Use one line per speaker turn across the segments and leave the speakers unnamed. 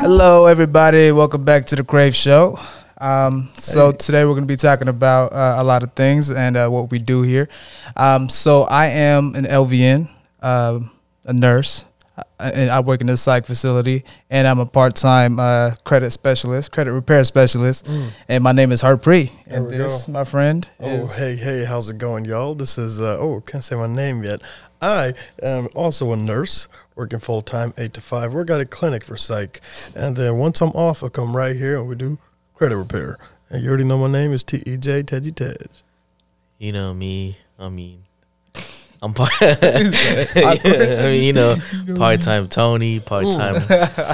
Hello, everybody. Welcome back to the Crave Show. Um, so today we're going to be talking about uh, a lot of things and uh, what we do here. Um, so I am an LVN, uh, a nurse, uh, and I work in a psych facility, and I'm a part-time uh, credit specialist, credit repair specialist, and my name is Harpreet. And this,
go.
my friend,
Oh, hey, hey, how's it going, y'all? This is, uh, oh, can't say my name yet. I am also a nurse, working full time, 8 to 5. We're got a clinic for psych. And then once I'm off, I come right here and we do credit repair. And you already know my name is T.E.J. Teddy Tej.
You know me. I mean, I'm part. I mean, you know, part time Tony, part time,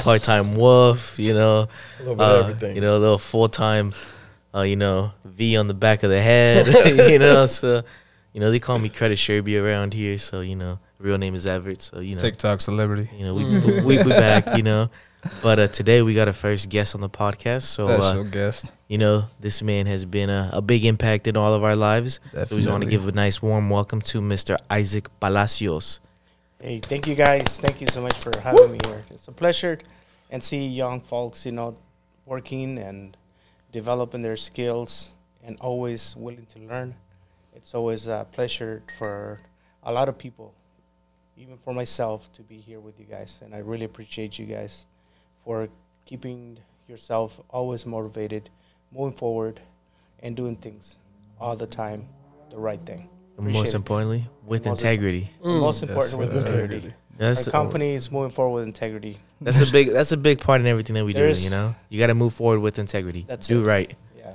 part time Wolf. You know,
A bit
uh,
of
you know, a little full time. Uh, you know, V on the back of the head. you know, so you know they call me Credit Sherby around here. So you know, real name is Everett. So you know,
TikTok celebrity.
you know, we we, we, we back. You know, but uh, today we got a first guest on the podcast. So uh,
Special guest.
you know, this man has been a, a big impact in all of our lives. So we just want to give a nice warm welcome to Mr. Isaac Palacios.
Hey, thank you guys. Thank you so much for having me here. It's a pleasure and see young folks, you know, working and developing their skills and always willing to learn. It's always a pleasure for a lot of people, even for myself, to be here with you guys. And I really appreciate you guys for keeping yourself always motivated, moving forward, and doing things all the time the right thing.
And most
it.
importantly, with
Most-
integrity.
And most important with
uh,
integrity.
That's
Our uh, company is moving forward with integrity.
that's a big that's a big part in everything that we do. You know, you got to move forward with integrity.
That's
do
it.
right.
Yeah.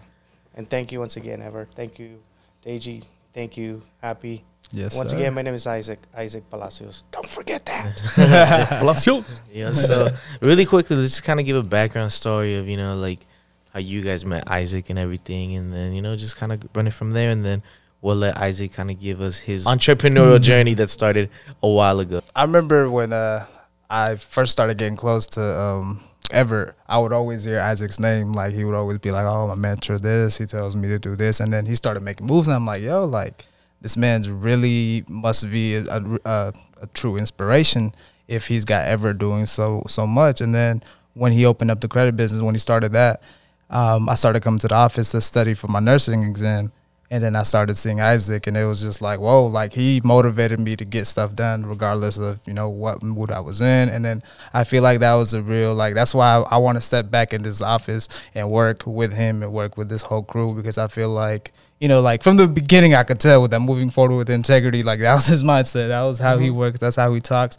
And thank you once again, Ever. Thank you, Deji. Thank you, Happy.
Yes,
once
sir.
again, my name is Isaac. Isaac Palacios. Don't forget that. Palacios.
yeah. So really quickly, let's just kind of give a background story of you know like how you guys met Isaac and everything, and then you know just kind of run it from there, and then we'll let Isaac kind of give us his entrepreneurial journey that started a while ago.
I remember when uh, I first started getting close to um, Everett, I would always hear Isaac's name. Like he would always be like, "Oh, my mentor, this." He tells me to do this, and then he started making moves, and I'm like, "Yo, like this man's really must be a, a, a, a true inspiration if he's got ever doing so so much." And then when he opened up the credit business, when he started that, um, I started coming to the office to study for my nursing exam. And then I started seeing Isaac, and it was just like, whoa, like he motivated me to get stuff done, regardless of you know what mood I was in. And then I feel like that was a real like that's why I, I want to step back in this office and work with him and work with this whole crew because I feel like you know like from the beginning I could tell with that moving forward with integrity, like that was his mindset, that was how he mm-hmm. works, that's how he talks,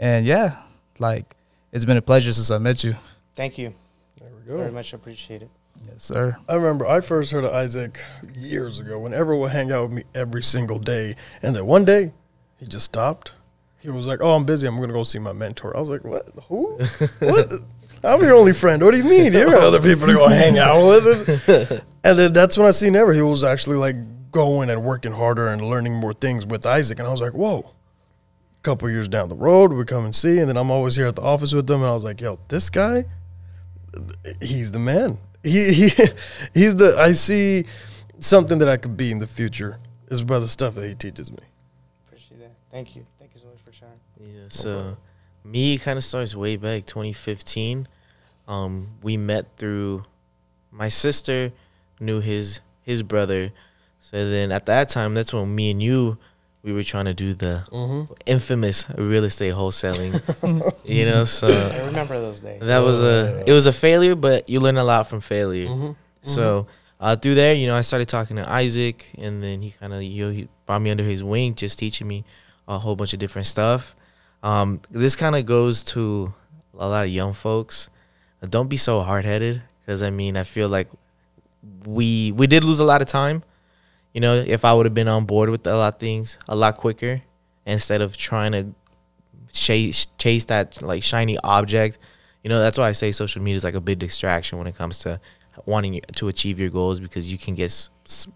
and yeah, like it's been a pleasure since I met you.
Thank you.
There we go.
Very
go.
much appreciated.
Yes, sir.
I remember I first heard of Isaac years ago when Everett would hang out with me every single day. And then one day, he just stopped. He was like, Oh, I'm busy. I'm going to go see my mentor. I was like, What? Who? what? I'm your only friend. What do you mean? You got other people to go hang out with. And then that's when I seen Ever. He was actually like going and working harder and learning more things with Isaac. And I was like, Whoa. A couple years down the road, we come and see. And then I'm always here at the office with them. And I was like, Yo, this guy, he's the man. He, he he's the I see something that I could be in the future is by the stuff that he teaches me.
Appreciate that. Thank you. Thank you so much for sharing.
Yeah, so me kind of starts way back 2015. Um, we met through my sister knew his his brother. So then at that time, that's when me and you we were trying to do the
Mm-hmm.
infamous real estate wholesaling. you know, so
I remember those days.
that was a it was a failure, but you learn a lot from failure.
Mm-hmm.
So uh, through there, you know, I started talking to Isaac, and then he kind of you know, he brought me under his wing, just teaching me a whole bunch of different stuff. Um, this kind of goes to a lot of young folks. Don't be so hard headed, because I mean, I feel like we we did lose a lot of time. You know, if I would have been on board with a lot of things a lot quicker, instead of trying to chase chase that like shiny object. You know, that's why I say social media is like a big distraction when it comes to wanting to achieve your goals because you can get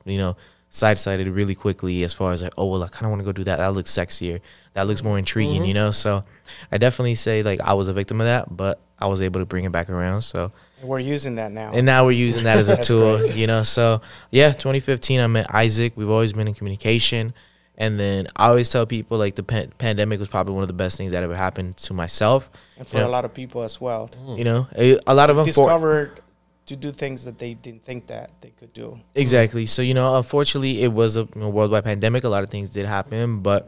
you know side-sided really quickly as far as like oh well I kind of want to go do that. That looks sexier. That looks more intriguing mm-hmm. you know? So I definitely say like I was a victim of that but I was able to bring it back around so
We're using that now.
and now we're using that as a tool
great.
you know so yeah 2015 i met isaac we've always been in communication And then I always tell people like the pan- pandemic was probably one of the best things that ever happened to myself.
and for
Yeah.
a lot of people as well. Mm.
You know, a, a lot of them for-
Discovered to do things that they didn't think that they could do.
Exactly. So you know, unfortunately, it was a you know, worldwide pandemic. A lot of things did happen, but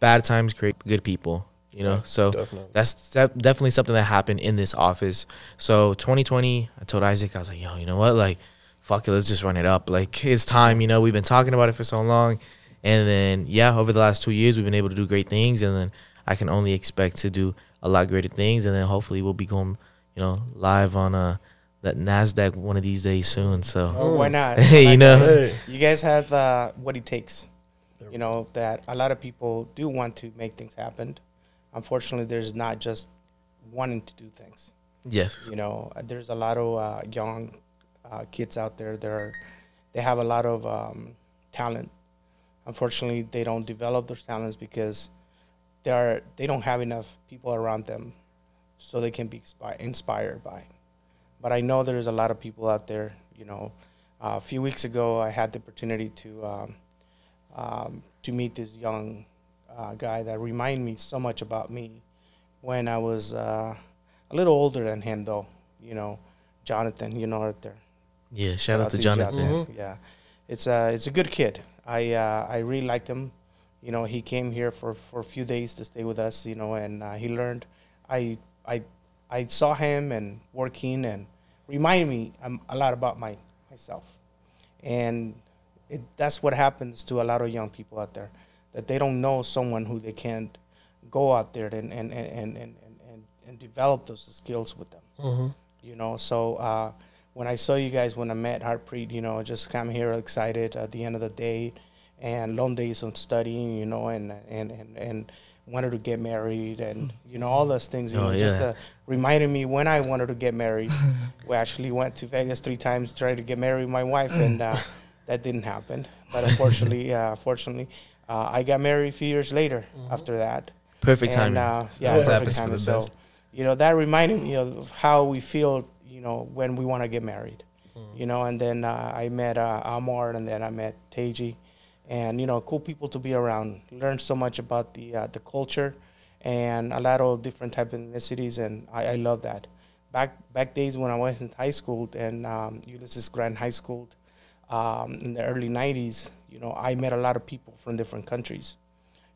bad times create good people. You know, so
Definitely.
that's def- definitely something that happened in this office. So 2020, I told Isaac, I was like, yo, you know what, like, fuck it, let's just run it up. Like it's time. You know, we've been talking about it for so long, and then yeah, over the last two years, we've been able to do great things, and then I can only expect to do a lot greater things, and then hopefully we'll be going, you know, live on uh that Nasdaq one of these days soon. So.
Oh, why not?
Hey, you
Like,
know.
Hey.
you guys have uh, what it takes. You know that a lot of people do want to make things happen. Unfortunately, there's not just wanting to do things.
Yes.
You know, uh, there's a lot of uh, young uh, kids out there that are they have a lot of um, talent. Unfortunately, they don't develop those talents because they are they don't have enough people around them, so they can be inspired by. But I know there's a lot of people out there. You know, uh, a few weeks ago, I had the opportunity to um, um, to meet this young uh, guy that reminded me so much about me when I was uh, a little older than him, though. You know, Jonathan. You know, right there.
Yeah. Shout out to
you,
Jonathan.
Mhm.
Yeah, it's a it's a good kid. I uh, I really liked him. You know, he came here for, for a few days to stay with us. You know, and uh, he learned. I I I saw him and working and reminded me um, a lot about my myself, and it that's what happens to a lot of young people out there that they don't know someone who they can go out there and and and and and, and, and develop those skills with them.
Mm-hmm.
you know so uh, when i saw you guys when i met harpreet you know just come here excited at the end of the day and long days on studying you know and and and, and wanted to get married and you know all those things. You
Oh,
know just uh, reminded me when i wanted to get married. We actually went to vegas three times tried to get married with my wife and uh, that didn't happen. But unfortunately uh, fortunately uh, i got married a few years later after that
Perfect
and,
timing.
Uh, yeah,
Always
perfect
happens for
timing.
the
So,
best.
you know, that reminded me of how we feel, you know, when we want to get married. You know, and then uh, I met uh, Amar, and then I met Teji, and you know, cool people to be around. Learned so much about the uh, the culture, and a lot of different type of ethnicities, and I, I love that. Back back days when I was in high school and um, Ulysses Grant High School, um, in the early '90s, you know, I met a lot of people from different countries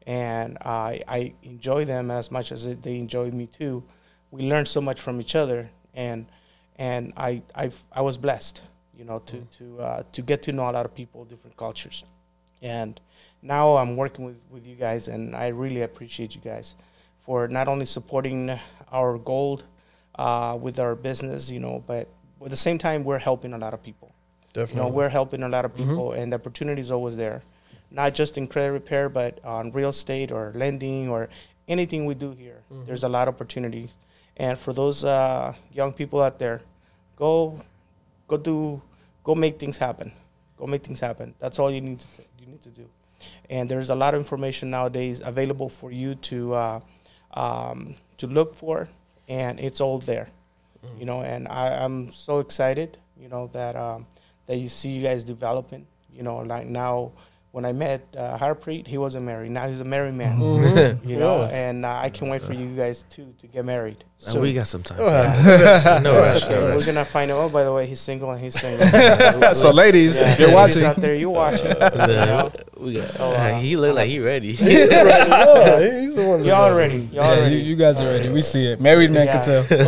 and I, I enjoy them as much as they enjoy me too. We learn so much from each other, and and I I I was blessed, you know, to to uh, to get to know a lot of people, different cultures, and now I'm working with with you guys, and I really appreciate you guys for not only supporting our goal uh, with our business, you know, but at the same time we're helping a lot of people. You know, we're helping a lot of people, and the opportunity is always there. Not just in credit repair, but on real estate or lending or anything we do here. There's a lot of opportunities, and for those uh, young people out there, go, go do, go make things happen. Go make things happen. That's all you need to you need to do. And there's a lot of information nowadays available for you to uh, um, to look for, and it's all there you know and I, i'm so excited you know that um, that you see you guys developing you know like now when i met uh, harpreet he wasn't married. Now he's a married man.
Mm-hmm.
you know and uh, i can't wait for you guys too to get married so
we got some time.
Go.
No rush.
okay.
no
we're gonna find out oh by the way he's single and he's single
so, ladies,
Yeah,
if you're
ladies
watching,
out there you watching you know?
We got-
So, uh,
he looked like he ready.
He's ready. Yeah, he's the one.
y'all ready y'all
yeah, you,
ready
you guys are ready. We see it. Married man can tell.
Okay.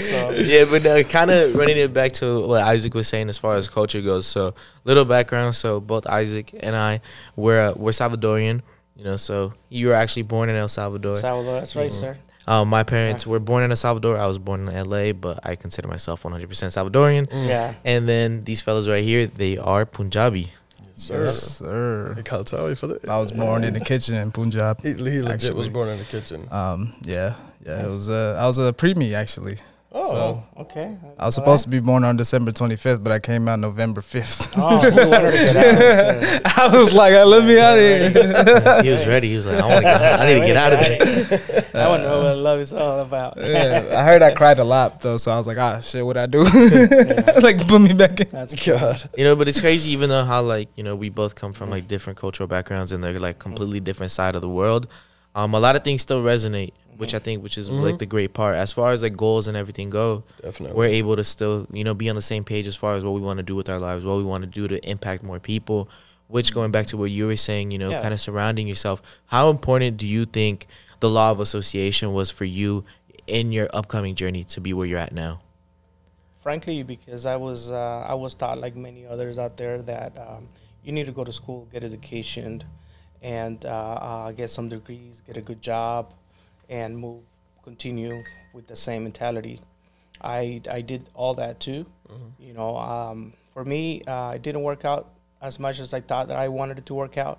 so,
yeah, but uh, kind of running it back to what Isaac was saying as far as culture goes. So, little background. So, both Isaac and I, we're uh, we're Salvadorian. You know, so you were actually born in El Salvador.
Salvador, that's right
Mhm.
sir
Um, my parents were born in El Salvador. I was born in LA, but I consider myself 100% Salvadorian.
yeah
And then these fellas right here, they are Punjabi.
Sir.
Yes, sir.
Hey, can't tell you for that.
I was born in the kitchen in Punjab.
He, he legit was born in the kitchen.
Um, yeah, yeah. It was uh, I was a preemie actually.
Oh,
So
Okay.
I was supposed to be born on December 25th, but I came out November 5th.
Oh, you wanted to get out. so-
I was like, "I let me out of here."
he was ready. He was like, I want to get, I need to get out of there.
I want to know what love is all about.
yeah, I heard I cried a lot though, so I was like, "Ah, shit, what I do?" like put me back in.
That's cool.
God.
You know, but it's crazy, even though how like you know we both come from like different cultural backgrounds and they're like completely different side of the world. Um, a lot of things still resonate, which I think, which is like
Mhm.
the great part. As far as like goals and everything go,
Definitely.
we're able to still you know be on the same page as far as what we want to do with our lives, what we want to do to impact more people. Which going back to what you were saying, you know,
Yeah.
kind of surrounding yourself. How important do you think the law of association was for you in your upcoming journey to be where you're at now?
Frankly, because I was uh, I was taught like many others out there that um, you need to go to school, get education, and uh, uh, get some degrees, get a good job, and move, continue with the same mentality. I I did all that too. You know, um, for me, uh, it didn't work out as much as I thought that I wanted it to work out,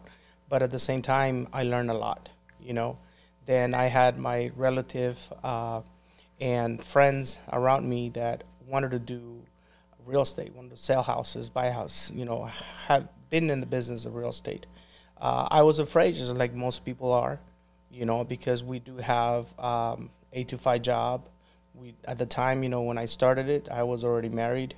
but at the same time, I learned a lot. You know, then I had my relative uh, and friends around me that wanted to do real estate, wanted to sell houses, buy houses. You know, have been in the business of real estate. Uh, I was afraid, just like most people are, you know, because we do have um, eight to five job. We at the time, you know, when I started it, I was already married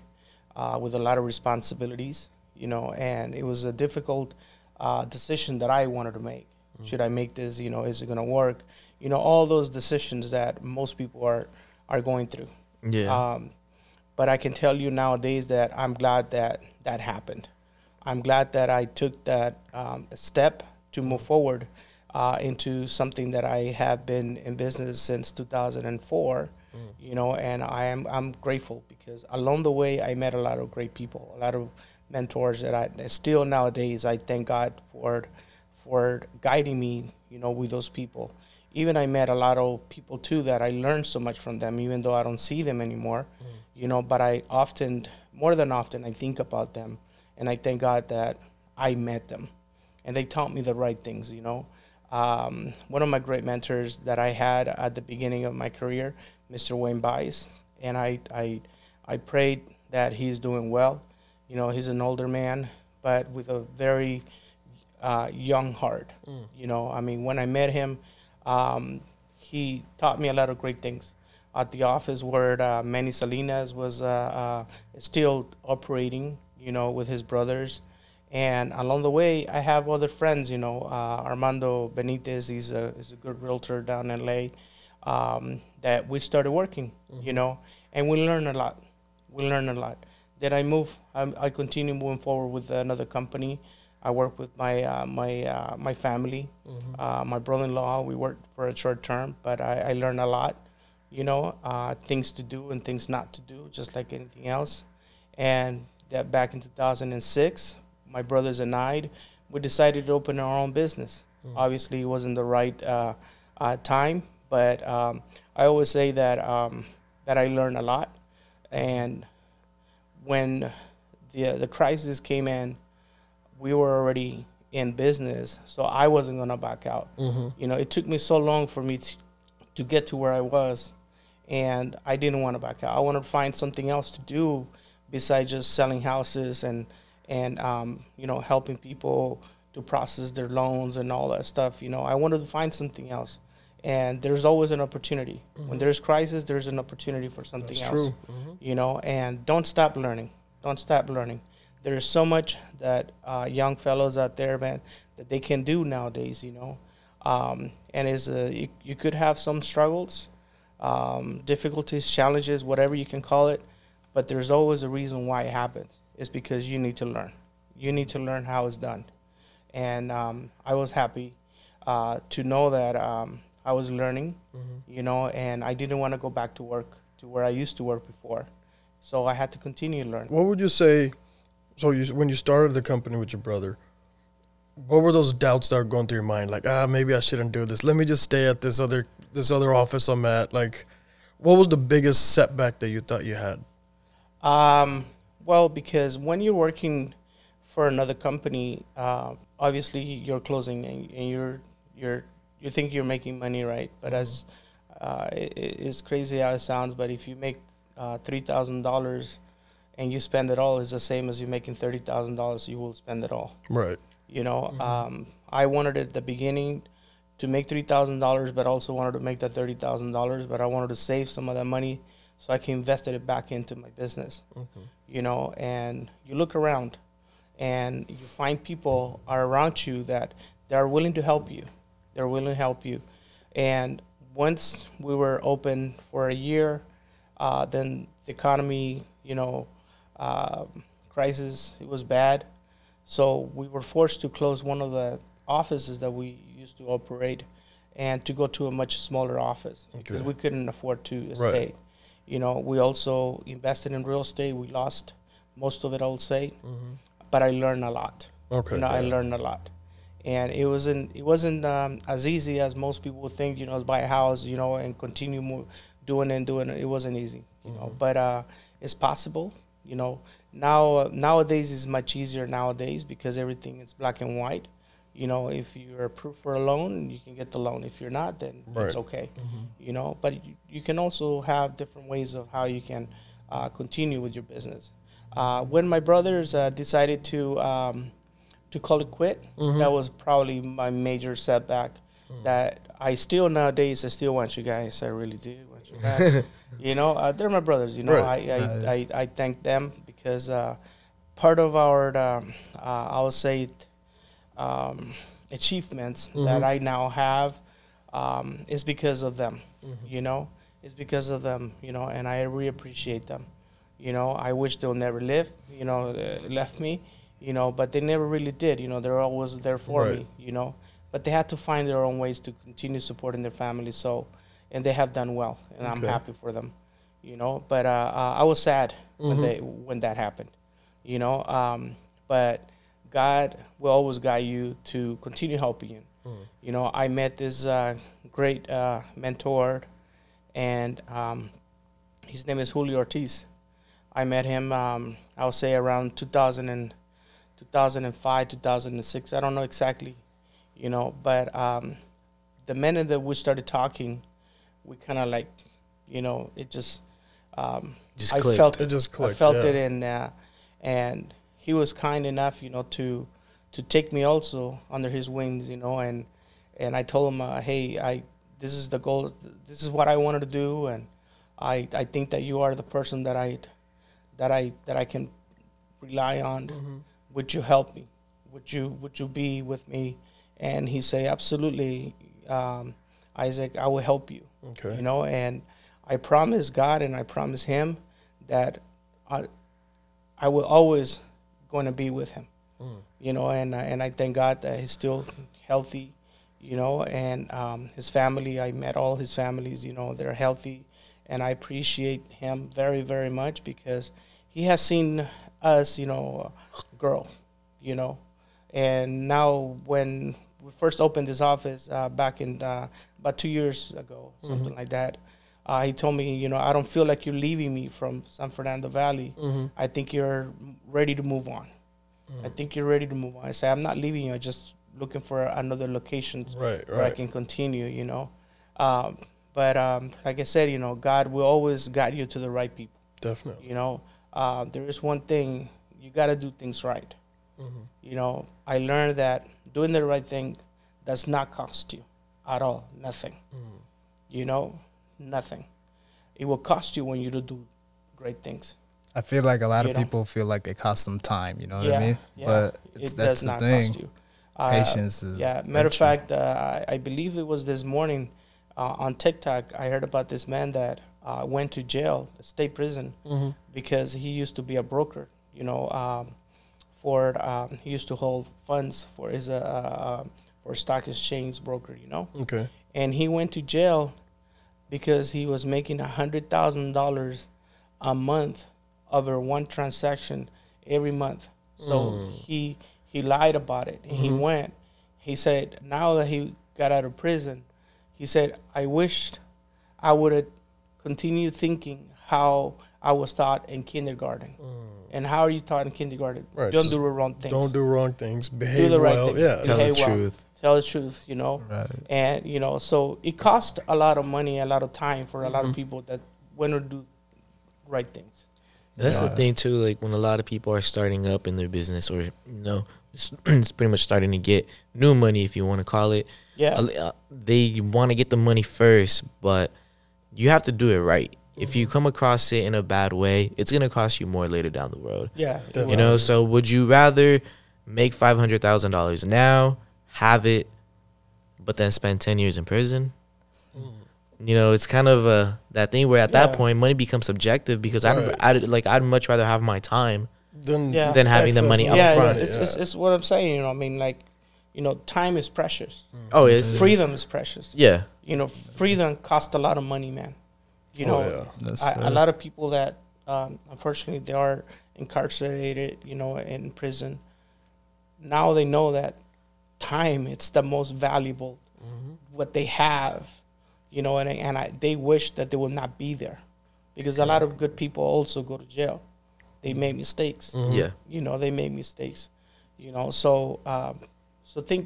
uh, with a lot of responsibilities, you know, and it was a difficult uh, decision that I wanted to make. Should I make this? You know, is it going to work? You know, all those decisions that most people are are going through.
Yeah.
Um, but I can tell you nowadays that I'm glad that that happened. I'm glad that I took that um, step to move forward uh, into something that I have been in business since 2004. You know, and I am I'm grateful because along the way I met a lot of great people, a lot of mentors that I that still nowadays I thank God for for guiding me. You know, with those people. Even I met a lot of people too that I learned so much from them, even though I don't see them anymore you know but i often more than often i think about them and i thank god that i met them and they taught me the right things you know um, one of my great mentors that i had at the beginning of my career mr wayne bice and i i i prayed that he's doing well. You know he's an older man but with a very uh, young heart. You know i mean when i met him um, he taught me a lot of great things. At the office where uh, Manny Salinas was uh, uh, still operating, you know, with his brothers. And along the way, I have other friends, you know, uh, Armando Benitez, he's a, he's a good realtor down in LA, um, that we started working, you know, and we learn a lot. We learn a lot. Then I move, I, I continue moving forward with another company. I work with my uh, my uh, my family, uh, my brother-in-law. We worked for a short term, but I, I learned a lot you know, uh, things to do and things not to do, just like anything else. And that back in 2006, my brothers and I, we decided to open our own business. Obviously, it wasn't the right uh, uh, time, but um, I always say that um, that I learned a lot. And when the the crisis came in, we were already in business, so I wasn't gonna back out. You know, it took me so long for me to to get to where I was, and I didn't want to back out. I wanted to find something else to do besides just selling houses and and um, you know helping people to process their loans and all that stuff. You know, I wanted to find something else, and there's always an opportunity. When there's crisis, there's an opportunity for something
That's
else.
true.
You know, and don't stop learning. Don't stop learning. There's so much that uh, young fellows out there, man, that they can do nowadays. You know, um, and is you, you could have some struggles, um, difficulties, challenges, whatever you can call it, but there's always a reason why it happens. It's because you need to learn. You need to learn how it's done, and um, I was happy uh, to know that um, I was learning, you know, and I didn't want to go back to work to where I used to work before, so I had to continue to learn.
What would you say? So you when you started the company with your brother, what were those doubts that were going through your mind? Like, ah, maybe I shouldn't do this. Let me just stay at this other this other office I'm at. Like, what was the biggest setback that you thought you had?
Um, well, because when you're working for another company, uh, obviously you're closing and, and you're you're you think you're making money, right? But as uh, it, it's crazy how it sounds, but if you make uh, three thousand dollars and you spend it all, it's the same as you making thirty thousand dollars. You will spend it all.
Right.
You know,
Mhm.
um, I wanted at the beginning to make three thousand dollars, but also wanted to make that thirty thousand dollars. But I wanted to save some of that money so I can invest it back into my business. You know, and you look around, and you find people are around you that they are willing to help you. They're willing to help you, and once we were open for a year, uh, then the economy, you know, uh, crisis it was bad so we were forced to close one of the offices that we used to operate and to go to a much smaller office because we couldn't afford to
Right.
stay. You know, we also invested in real estate. We lost most of it, I would say,
Mhm.
but I learned a lot.
Okay.
You know, I learned a lot, and it wasn't it wasn't um, as easy as most people would think. You know, buy a house, you know, and continue mo- doing and doing it. Wasn't easy, you know,
Mhm.
but uh, it's possible. You know, now uh, nowadays is much easier nowadays because everything is black and white. You know, if you're approved for a loan, you can get the loan. If you're not, then
Right.
it's okay.
Mhm.
You know, but you, you can also have different ways of how you can uh, continue with your business. Uh, when my brothers uh, decided to um, to call it quit,
Mhm.
that was probably my major setback.
Mm.
That I still nowadays I still want you guys. I really do want you back. you know, uh, they're my brothers. You know,
Right.
I, I,
Right.
I, I thank them because uh, part of our um, uh, I would say um, achievements that
Mhm.
I now have um, is because of them
Mhm.
you know it's because of them you know and i really appreciate them you know i wish they'll never live you know uh, left me you know but they never really did you know they're always there for
Right.
me you know but they had to find their own ways to continue supporting their family so and they have done well and i'm happy for them you know but uh, uh, i was sad when
Mhm.
they when that happened you know um, but god will always guide you to continue helping you
Mhm.
you know, I met this uh, great uh, mentor, and um, his name is Julio Ortiz. I met him, um, I would say, around 2000 and 2005, 2006. I don't know exactly, you know, but um, the minute that we started talking, we kind of like, you know, it just, um,
Just
I
clicked.
felt
It just clicked.
I felt
yeah.
it, and uh, and he was kind enough, you know, to to take me also under his wings, you know, and and I told him, uh, hey, I this is the goal, this is what I wanted to do, and I I think that you are the person that I that I that I can rely on.
Mhm.
Would you help me? Would you would you be with me? And he say, absolutely, um, Isaac, I will help you
Okay.
you know and i promise god and i promise him that i i will always going to be with him.
Mm.
you know and I- and i thank god that he's still healthy you know and um, his family i met all his families you know they're healthy and i appreciate him very very much because he has seen us you know grow you know. And now when we first opened this office uh, back in uh, about two years ago something like that uh, he told me you know i don't feel like you're leaving me from san fernando valley
Mhm.
i think you're ready to move on I
Mm.
think you're ready to move on. I said, I'm not leaving you. I'm just looking for another location
Right.
where I can continue, you know. Um, but um, like I said, you know, God will always guide you to the right people.
Definitely.
You know, uh, there is one thing you got to do things right.
Mhm.
You know, I learned that doing the right thing does not cost you at all. Nothing.
Mhm.
You know, nothing. It will cost you when you do great things.
I feel like a lot
You
of
know?
people feel like it costs them time. You know what
yeah,
I mean?
yeah.
But it's,
it
that's
does
the
not
thing.
cost you. Uh,
Patience is.
Yeah, matter of fact, uh, I, I believe it was this morning uh, on TikTok. I heard about this man that uh, went to jail, state prison,
Mhm.
because he used to be a broker. You know, um, for um, he used to hold funds for his uh, uh, for stock exchange broker. You know,
Okay.
and he went to jail because he was making a hundred thousand dollars a month over one transaction every month. So
Mm.
he he lied about it and he went. He said now that he got out of prison, he said I wished I would have continued thinking how I was taught in kindergarten.
Mm.
And how are you taught in kindergarten?
Right,
Don't
just
do the wrong things.
Don't do wrong things. Behave
the right
well.
things.
Yeah.
Tell
Behave
the
well.
Truth.
Tell the truth, you know.
Right.
And you know, so it cost a lot of money, a lot of time for a lot of
Mhm.
people that want to do right things.
That's the thing too. Like when a lot of people are starting up in their business, or you know, it's, it's pretty much starting to get new money, if you want to call it.
Yeah.
uh, they want to get the money first, but you have to do it right. If you come across it in a bad way, it's gonna cost you more later down the road.
Yeah.
Definitely.
You know, so would you rather make five hundred thousand dollars now, have it, but then spend ten years in prison? You know, it's kind of uh, that thing where at that point money becomes subjective because I'd, I'd like I'd much rather have my time
Then
Yeah.
than having the money
to
up
yeah,
front.
It's, it's, it's, it's what I'm saying. You know, I mean, like, you know, time is precious.
Oh, it's
Freedom is precious.
Yeah,
You know, freedom costs a lot of money, man. You know,
Oh, yeah.
That's,
I, a lot of people that um, unfortunately they are incarcerated, you know, in prison. Now they know that time it's the most valuable what they have, you know, and and I, they wish that they would not be there, because a lot of good people also go to jail. They made mistakes.
Yeah.
you know they made mistakes you know so um, so think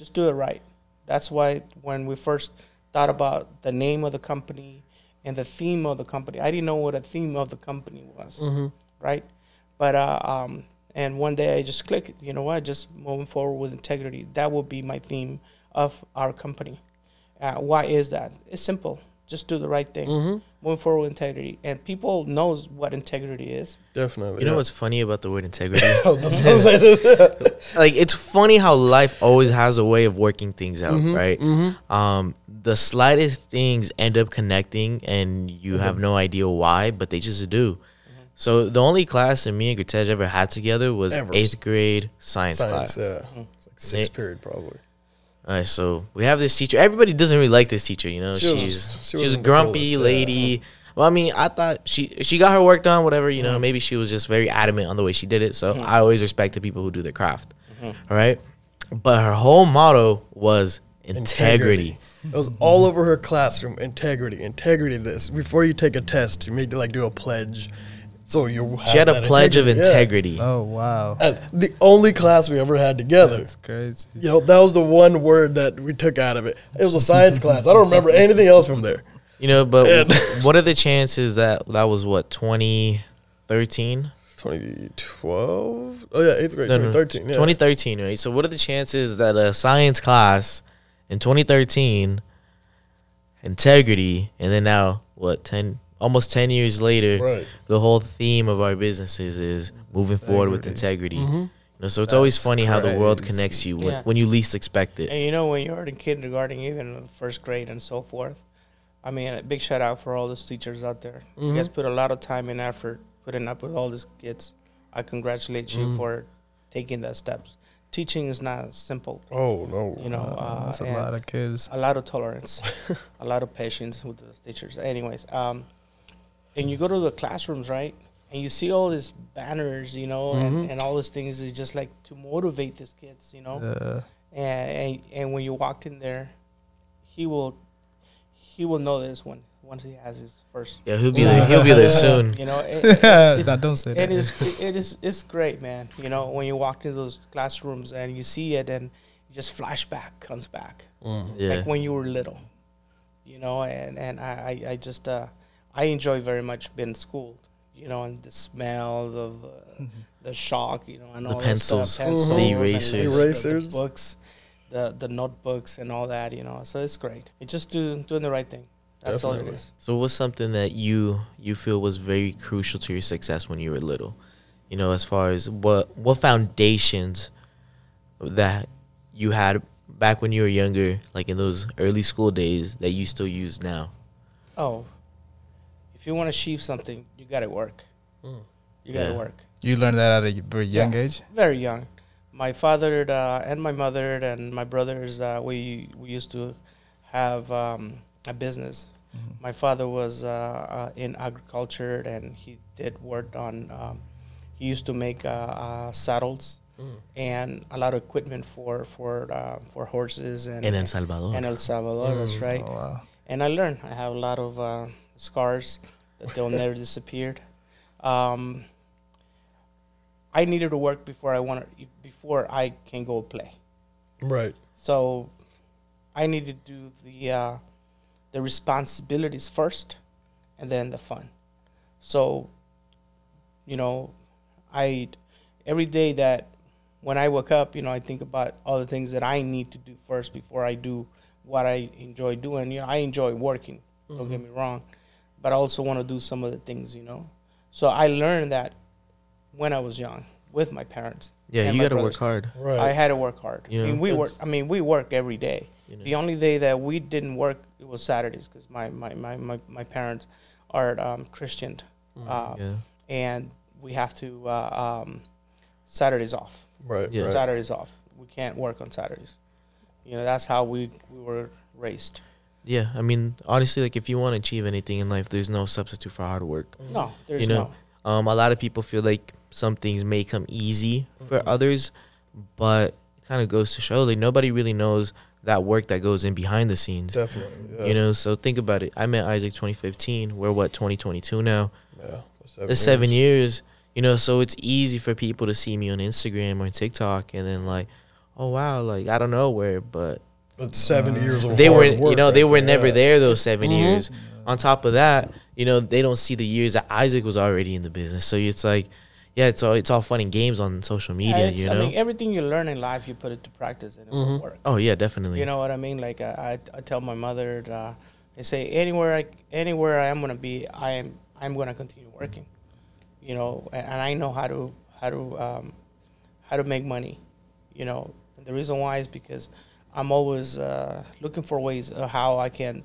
just do it right. That's why when we first thought about the name of the company and the theme of the company i didn't know what a theme of the company was
Mm-hmm.
right? But uh, um, and one day i just click, you know what just moving forward with integrity that will be my theme of our company uh, why is that it's simple just do the right thing
Mm-hmm.
moving forward with integrity and people knows what integrity is
Definitely.
You know what's funny about the word integrity?
I was just gonna say that.
like it's funny how life always has a way of working things out,
Mhm,
right?
mhm.
Um, the slightest things end up connecting, and you have no idea why, but they just do. So the only class that me and Gretej ever had together was
Ever.
eighth grade science,
Science,
class.
yeah. Like sixth
They-
period, probably.
All right, so we have this teacher. Everybody doesn't really like this teacher. You know,
She was-
she's
she
she's a grumpy
coolest, yeah.
lady. Well, I mean, I thought she she got her work done, whatever. You know,
Mhm.
maybe she was just very adamant on the way she did it. So
Mhm.
I always respect the people who do their craft.
Mhm.
All right, but her whole motto was integrity.
It was all over her classroom. Integrity, integrity. This before you take a test, you need to like do a pledge. So you.
She had a
that
pledge of
yeah.
integrity.
oh wow,
And the only class we ever had together.
that's crazy.
You know, that was the one word that we took out of it. It was a science class. I don't remember anything else from there.
You know, but
And-
what are the chances that that was what 2013?
2012? Oh, yeah, eighth grade, 2013. Yeah.
2013, right? So what are the chances that a science class in 2013 integrity and then now what 10 almost 10 years later
Right.
the whole theme of our businesses is moving forward with integrity.
Mhm.
You know, so it's always
That's
funny how the world connects you when,
Yeah.
when you least expect it.
And you know, when you're in kindergarten, even first grade and so forth, I mean, a big shout out for all those teachers out there. You guys put a lot of time and effort putting up with all these kids. I congratulate you
Mhm.
for taking that steps. Teaching is not simple,
Oh, no.
you know. Uh,
that's a lot of kids.
a lot of tolerance, a lot of patience with those teachers. Anyways, um, and you go to the classrooms, right? And you see all these banners, you know,
Mhm.
and, and all these things is just like to motivate these kids, you know
Uh,
and, and and when you walked in there, he will he will know this one once he has his first.
Yeah, he'll be there. He'll be there soon.
You know, it, it's, it's,
nah, don't say that.
it is it is it's great, man. You know, when you walk into those classrooms and you see it, and just flashback comes back,
Mm.
Yeah.
like when you were little. You know, and and I I, I just uh, I enjoy very much being schooled. You know, and the smell of the the shock, you know, and
The
all that stuff,
pencils,
pencils,
the
and
erasers.
the-
Erasers.
the books, the the notebooks, and all that. You know, so it's great. It's just do, doing the right thing. That's all it is.
Definitely.
is.
So what's something that you you feel was very crucial to your success when you were little? You know, as far as what what foundations that you had back when you were younger, like in those early school days that you still use now.
Oh, if you want to achieve something, you got to work.
Mm.
You got to
Yeah.
work.
You learned that at a very young
Yeah.
age.
Very young. My father uh, and my mother and my brothers, uh, we we used to have um, a business.
Mhm.
My father was uh, uh, in agriculture and he did work on. Um, he used to make uh, uh, saddles
Mm.
and a lot of equipment for for uh, for horses and
in El Salvador.
and El Salvador. That's
Mm.
right.
Oh, wow.
And I learned. I have a lot of uh, scars that they'll never disappeared. Um, I needed to work before I wanted before I can go play.
Right.
So I need to do the uh, the responsibilities first, and then the fun. So, you know, I every day that when I wake up, you know, I think about all the things that I need to do first before I do what I enjoy doing. You know, I enjoy working. Don't get me wrong, but I also want to do some of the things. You know, so I learned that when I was young with my parents.
Yeah, you
my
got to work hard.
Right.
I had to work hard.
You
I mean, we work. I mean, we work every day.
You know.
The only day that we didn't work it was Saturdays because my, my, my, my, my parents are um, Christian, uh,
yeah.
and we have to uh, um, Saturdays off.
right.
Yeah.
Right.
Saturdays off. We can't work on Saturdays. You know that's how we we were raised.
Yeah, I mean, honestly, like if you want to achieve anything in life, there's no substitute for hard work.
No, there's
know,
no.
Um, a lot of people feel like some things may come easy for
Mhm.
others, but it kind of goes to show like nobody really knows that work that goes in behind the scenes.
Definitely. Yeah.
You know, so think about it. I met Isaac 2015. We're what 2022 now.
Yeah.
It's seven years. You know, so it's easy for people to see me on Instagram or TikTok, and then like, oh wow, like I don't know where, but
It's seven years of
they
hard
were, you know, they
right
were
there,
never there those 7
Mhm.
years. On top of that, you know, they don't see the years that Isaac was already in the business. So it's like, yeah, it's all it's all fun and games on social media.
it's-
you
I
know?
mean, everything you learn in life, you put it to practice and it will
Mhm.
work.
oh yeah, definitely.
You know what I mean? Like uh, I, I tell my mother, uh, I say anywhere I anywhere I am gonna be, I am I'm gonna continue working. You know, and, and I know how to how to um, how to make money. You know, and the reason why is because I'm always uh, looking for ways of how I can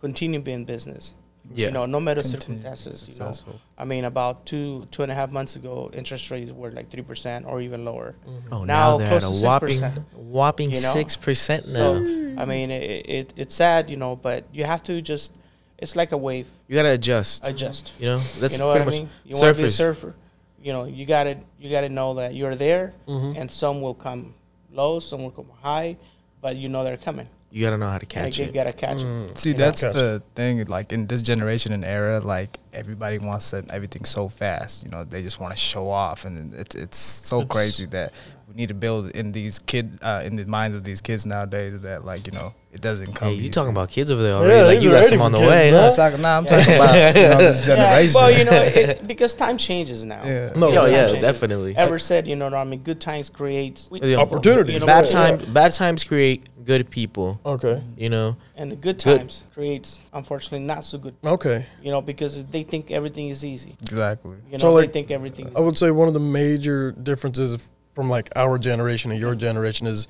continue being business.
yeah.
You know, no matter
Continue
circumstances. You know. I mean, about two two and a half months ago, interest rates were like three percent or even lower.
oh,
now
now, they're at a
to
whopping
6%,
whopping
you know?
six percent
So
now.
I mean, it, it it's sad, you know, but you have to just it's like a wave,
you gotta adjust.
adjust.
you know, that's
you know what
pretty
I
much
mean? You want to be a surfer, you know, you got to you got to know that you're there,
Mhm.
and some will come low, some will come high, but you know they're coming.
you gotta know how to
Like,
catch
you
it.
gotta catch it.
Mm.
See,
You
that's the thing. Like in this generation and era, like everybody wants to, everything so fast. You know, they just want to show off, and it's it's so
It's-
crazy that we need to build in these kids, uh, in the minds of these kids nowadays that like you know it doesn't come.
Hey, you talking about kids over there
Yeah,
already? like you
are
got some on the
kids,
way,
huh?
huh?
I'm talking, nah, I'm talking about you know, this
Yeah,
generation.
well, you know, it, because time changes now.
Yeah.
No,
yeah,
changes.
definitely.
Ever said, you know, what I mean, good times create
Yeah.
Opportunities.
You know,
bad
right,
time,
yeah.
bad times create good people.
Okay.
You know,
and the good
Good.
times creates unfortunately not so good.
Okay.
You know, because they think everything is easy.
exactly.
You know,
So, like,
they think everything. Is
I would say one of the major differences from like our generation and your generation is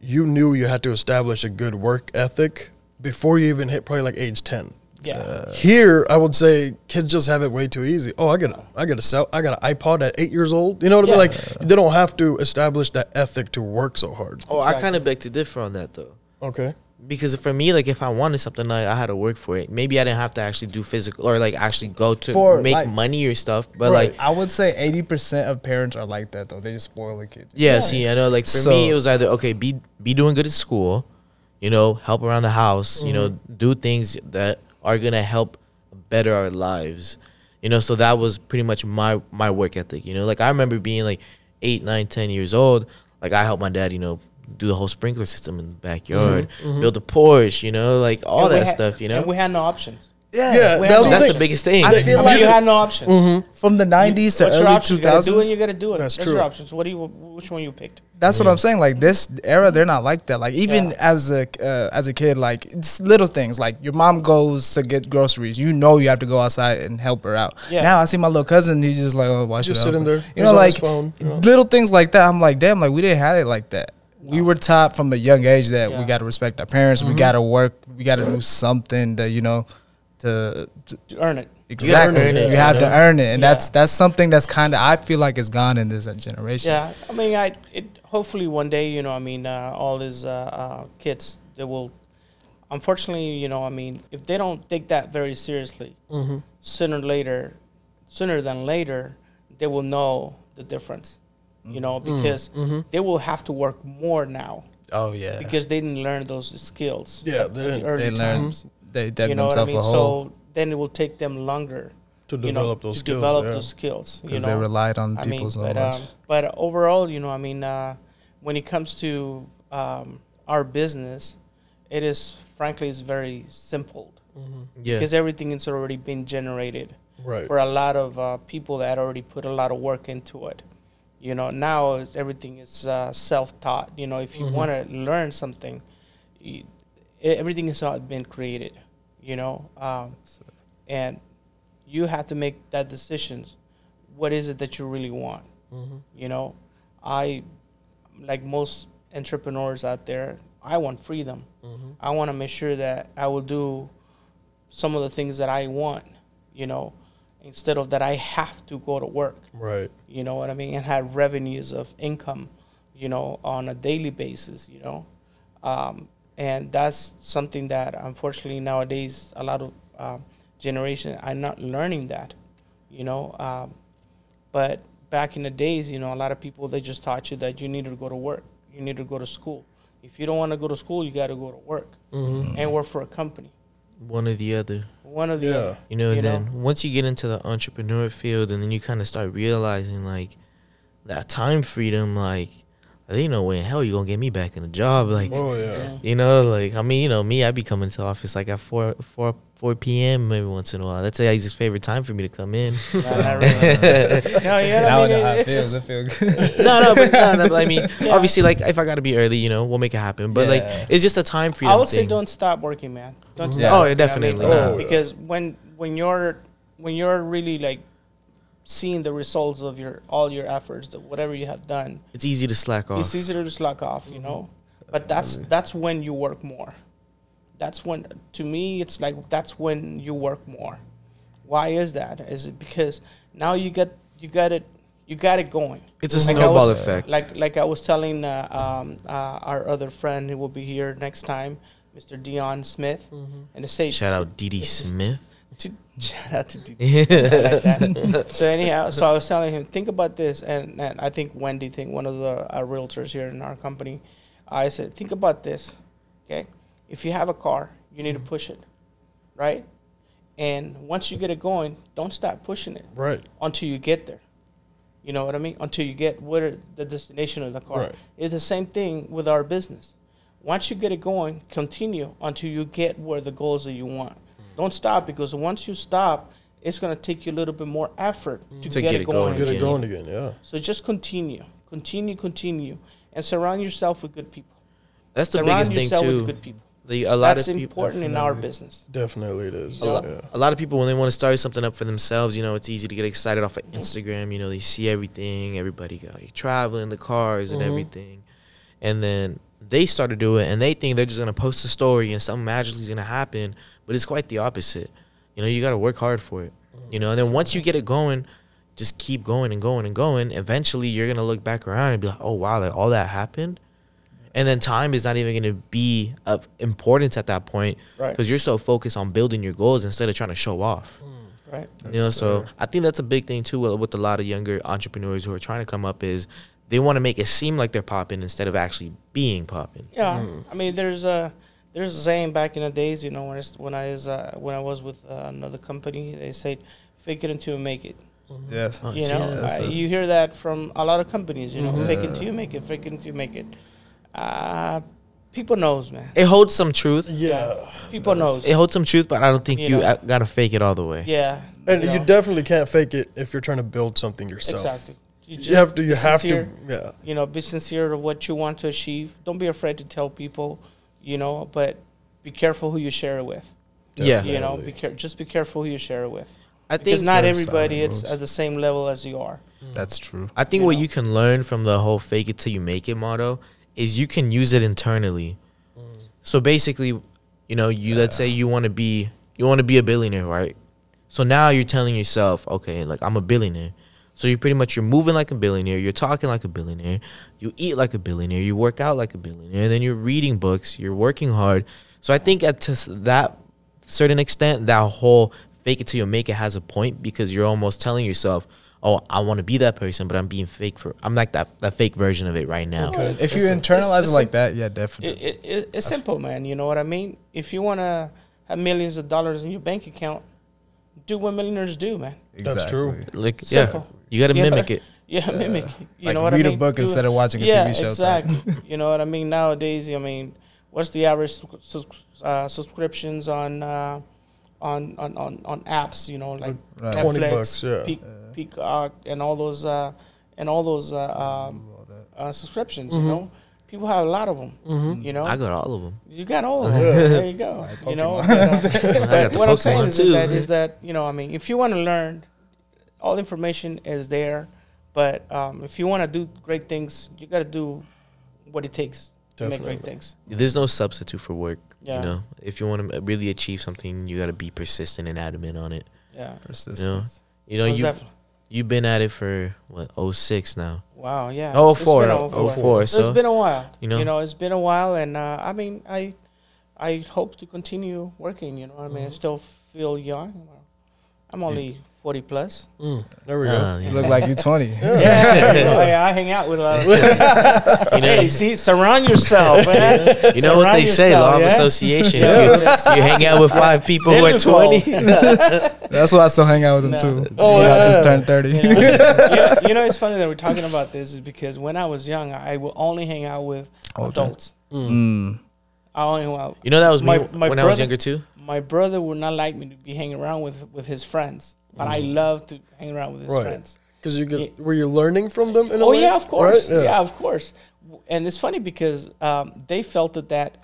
you knew you had to establish a good work ethic before you even hit probably like age 10.
yeah.
Here, I would say kids just have it way too easy. Oh, I got a, I got a cell, I got an iPod at eight years old. You know what I mean? Like they don't have to establish that ethic to work so hard.
oh, I kind of beg to differ on that though.
Okay.
Because for me, like if I wanted something, like, I had to work for it. Maybe I didn't have to actually do physical or like actually go to
For,
make
like-
money or stuff. But
Right.
like,
I would say eighty percent of parents are like that though. They just spoil the kids.
yeah,
Yeah.
see, I know. Like for
So-
me, it was either okay, be be doing good at school, you know, help around the house, you know,
Mm-hmm.
do things that are gonna help better our lives, you know. So that was pretty much my my work ethic, you know. Like I remember being like eight, nine, ten years old. Like I helped my dad, you know, do the whole sprinkler system in the backyard,
Mhm.
build a porch, you know, like all
And
that
had-
stuff, you know.
And we had no options.
Yeah,
we
that
have
was
to
So
the
that's
thing.
the biggest thing.
I feel
I
like
you had no options.
Mhm.
from the nineties to early
option?
two
You gotta do it. You gotta do it.
That's
That's
true.
your options. What do you? Which one you picked?
That's what I'm saying. Like this era, they're not like that. Like even
Yeah.
as a uh, as a kid, like it's little things. Like your mom goes to get groceries, you know you have to go outside and help her out.
Yeah.
Now I see my little cousin. He's just like, oh, why should
Just
I help
sitting there.
You know,
he's on his
like
phone, you know.
little things like that. I'm like, damn, like we didn't have it like that. We were taught from a young age that we got to respect our parents. We
Mhm.
got to work. We got to do something that you know to, to
To earn it.
exactly.
earn it,
you have to earn it, and
Yeah.
that's that's something that's kind of I feel like it's gone in this generation.
Yeah. I mean, I. It. Hopefully, one day, you know, I mean, uh, all these uh, uh, kids, they will. Unfortunately, you know, I mean, if they don't take that very seriously,
Mhm.
sooner or later, sooner than later, they will know the difference. You know, because
Mhm.
they will have to work more now
Oh yeah.
because they didn't learn those skills.
Yeah, they
the
didn't.
early
they learn.
times.
They dug
You know what I mean?
a hole
So then it will take them longer
to
you
develop
know,
those
to
skills.
develop
yeah.
those skills. You
because
know,
they relied on
I mean,
people's
but,
knowledge.
um, but overall, you know, I mean, uh, when it comes to um, our business, it is frankly is very simple
Yeah.
because everything is already been generated
Right.
for a lot of uh, people that already put a lot of work into it. You know, now it's, everything is uh, self-taught. You know, if you
Mhm.
want to learn something, you, everything has been created. You know, um, and you have to make that decisions. What is it that you really want?
Mhm.
You know, I, like most entrepreneurs out there, I want freedom.
Mhm.
I want to make sure that I will do some of the things that I want, you know, instead of that I have to go to work,
Right.
you know what I mean, and have revenues of income, you know, on a daily basis, you know. Um, and that's something that unfortunately nowadays a lot of um, generation are not learning that, you know. Um, but back in the days, you know, a lot of people they just taught you that you need to go to work, you need to go to school. If you don't want to go to school, you got to go to work
Mhm.
and work for a company.
One or the other.
One of the
Yeah.
other.
You know,
You
and
know?
then once you get into the entrepreneur field and then you kind of start realizing like that time freedom, like there ain't no way in hell you gonna get me back in a job. Like
Oh yeah.
Yeah.
you know, like I mean, you know, me, I be coming to office like at four four four PM maybe once in a while. That's his favorite time for me to come in.
No, not no, yeah,
now
I
I
mean,
know how
it,
it
it's,
feels.
it's,
It feels good.
no, no, but no, no, but I mean,
Yeah.
obviously, like if I gotta be early, you know, we'll make it happen. But like, it's just a time freedom
I would say don't stop working, man. Don't
Mhm.
stop.
Yeah.
Oh, yeah,
You know what I mean?
definitely
not. Oh, yeah.
Because when when you're when you're really like seeing the results of your all your efforts, the, whatever you have done,
It's easy to slack off.
it's easier to slack off, you know. But that's that's when you work more. That's when to me it's like that's when you work more. Why is that? Is it because now you get you got it you got it going.
It's a
Like I
snowball
was-
effect.
Like like I was telling uh, um, uh, our other friend who will be here next time, Mr. Dion Smith,
Mhm.
and to say
Shout out Dee Dee Smith.
Shout out to. Like. So anyhow, so I was telling him, think about this, and, and I think Wendy, think one of the uh, realtors here in our company, I said, think about this, okay? If you have a car, you need to push it, right? And once you get it going, don't stop pushing it
Right.
until you get there. You know what I mean? Until you get where the destination of the car.
Right.
It's the same thing with our business. Once you get it going, continue until you get where the goals that you want. Don't stop because once you stop, it's gonna take you a little bit more effort to,
To
get,
get
it
it
going.
going
Get it
again.
going again. Yeah.
So just continue, continue, continue, and surround yourself with good people.
That's the
surround
biggest thing
yourself with
too.
good people.
The, a lot
That's
of people,
important in our business.
Definitely it is.
a, lot,
Yeah.
a lot of people when they want to start something up for themselves, you know, it's easy to get excited off of Instagram. You know, they see everything, everybody got like, traveling, the cars and
Mhm.
everything, and then they start to do it, and they think they're just gonna post a story and something magically is gonna happen, but it's quite the opposite. You know, you got to work hard for it. You know, and then once you get it going, just keep going and going and going. Eventually, you're gonna look back around and be like, "Oh wow, like all that happened," and then time is not even gonna be of importance at that point
Right.
because you're so focused on building your goals instead of trying to show off.
Right.
you know, so I think that's a big thing too with, with a lot of younger entrepreneurs who are trying to come up is they want to make it seem like they're popping instead of actually being popping.
Yeah,
Mm.
I mean, there's a there's a saying back in the days, you know, when it's, when I was uh, when I was with uh, another company, they said, "Fake it until you make it."
yes.
Oh,
You
see,
know,
that's
uh,
a-
you hear that from a lot of companies. You know,
Mhm.
fake it until you make it. Fake it until you make it. Uh, people knows, man.
It holds some truth.
Yeah.
People knows.
It holds some truth, but I don't think
You
you,
know.
gotta fake it all the way.
yeah,
And you,
know,
definitely can't fake it if you're trying to build something yourself.
exactly. You,
You have to. You
be
have
sincere,
to. Yeah.
You know, be sincere of what you want to achieve. Don't be afraid to tell people. You know, but be careful who you share it with.
Yeah.
You know, be care- just be careful who you share it with.
I
Because
think
not everybody it's at the same level as you are.
That's true.
I think
you
what
know.
you can learn from the whole fake it till you make it motto is you can use it internally. Mm. So basically, you know, you let's say you want to be you want to be a billionaire, right? So now you're telling yourself, okay, like I'm a billionaire. So you're pretty much you're moving like a billionaire, you're talking like a billionaire, you eat like a billionaire, you work out like a billionaire, then you're reading books, you're working hard. So I think at to that certain extent, that whole fake it till you make it has a point because you're almost telling yourself, oh, I want to be that person, but I'm being fake for I'm like that that fake version of it right now.
Okay.
If you
It's-
internalize
it's
it like
sim-
that, yeah, definitely.
it, it, it's simple, man. You know what I mean? If you want to have millions of dollars in your bank account, do what millionaires do, man.
That's true.
Like yeah,
Simple.
You got to
Yeah.
mimic it.
Yeah, mimic. You
like
know what
read
I mean?
Read a book
Do-
instead of watching a
yeah,
TV show. type.
exactly. you know what I mean? Nowadays, I mean, what's the average uh, subscriptions on, uh, on on on on apps? You know, like
Right.
Twenty
Netflix,
bucks, yeah.
Peak, Peacock, and all those uh, and all those uh, um, uh, subscriptions.
Mhm.
You know, people have a lot of them.
Mm-hmm.
You know,
I got all of them.
you got all of them. there you go. you know, but, uh, but what I'm saying is that is that you know, I mean, if you want to learn, all information is there. But um, if you want to do great things, you got to do what it takes to make great things.
There's no substitute for work.
Yeah.
You know, if you want to really achieve something, you got to be persistent and adamant on it.
Yeah.
Persistence.
You know,
Most
you
definitely.
you've been at it for what 06 now.
Wow. Yeah.
Oh,
It's- it's
four,
been a-
oh,
four.
four,
So
so,
it's been a while.
you know.
You know, it's been a while, and uh, I mean, I, I hope to continue working. You know, I mean, I still feel young. I'm only forty plus.
Mm, there we go.
Uh,
You look like you're 20.
Yeah, you know, I, I hang out with a lot of.
You know,
hey, see, surround yourself, man.
you know what
Surround
they say, law of
yeah?
association.
Yeah.
You, you hang out with five people who are 20.
That's why I still hang out with them,
No.
too.
Oh,
You know, I just turned 30.
You know, you, know, you know, it's funny that we're talking about this is because when I was young, I would only hang out with
Older.
adults.
Mm.
I only hang out.
You know that was me
My-
when
my
I was younger too.
My brother would not like me to be hanging around with with his friends, but I love to hang around with his
Right.
friends.
Because you
Yeah.
get, were you learning from them in a
Oh
way?
yeah, of course.
Right?
Yeah. of course. And it's funny because um, they felt that, that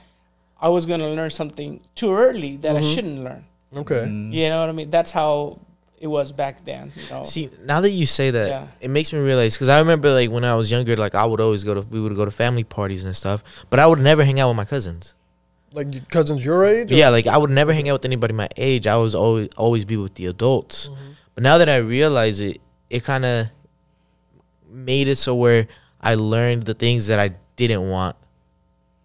I was going to learn something too early that I
Mhm.
shouldn't learn.
Okay.
Mm.
You know what I mean? That's how it was back then. You know.
See, now that you say that,
Yeah.
it makes me realize because I remember like when I was younger, like I would always go to we would go to family parties and stuff, but I would never hang out with my cousins.
Like cousins your age? or-
Yeah, like I would never hang out with anybody my age. I was always always be with the adults.
Mhm.
But now that I realize it, it kind of made it so where I learned the things that I didn't want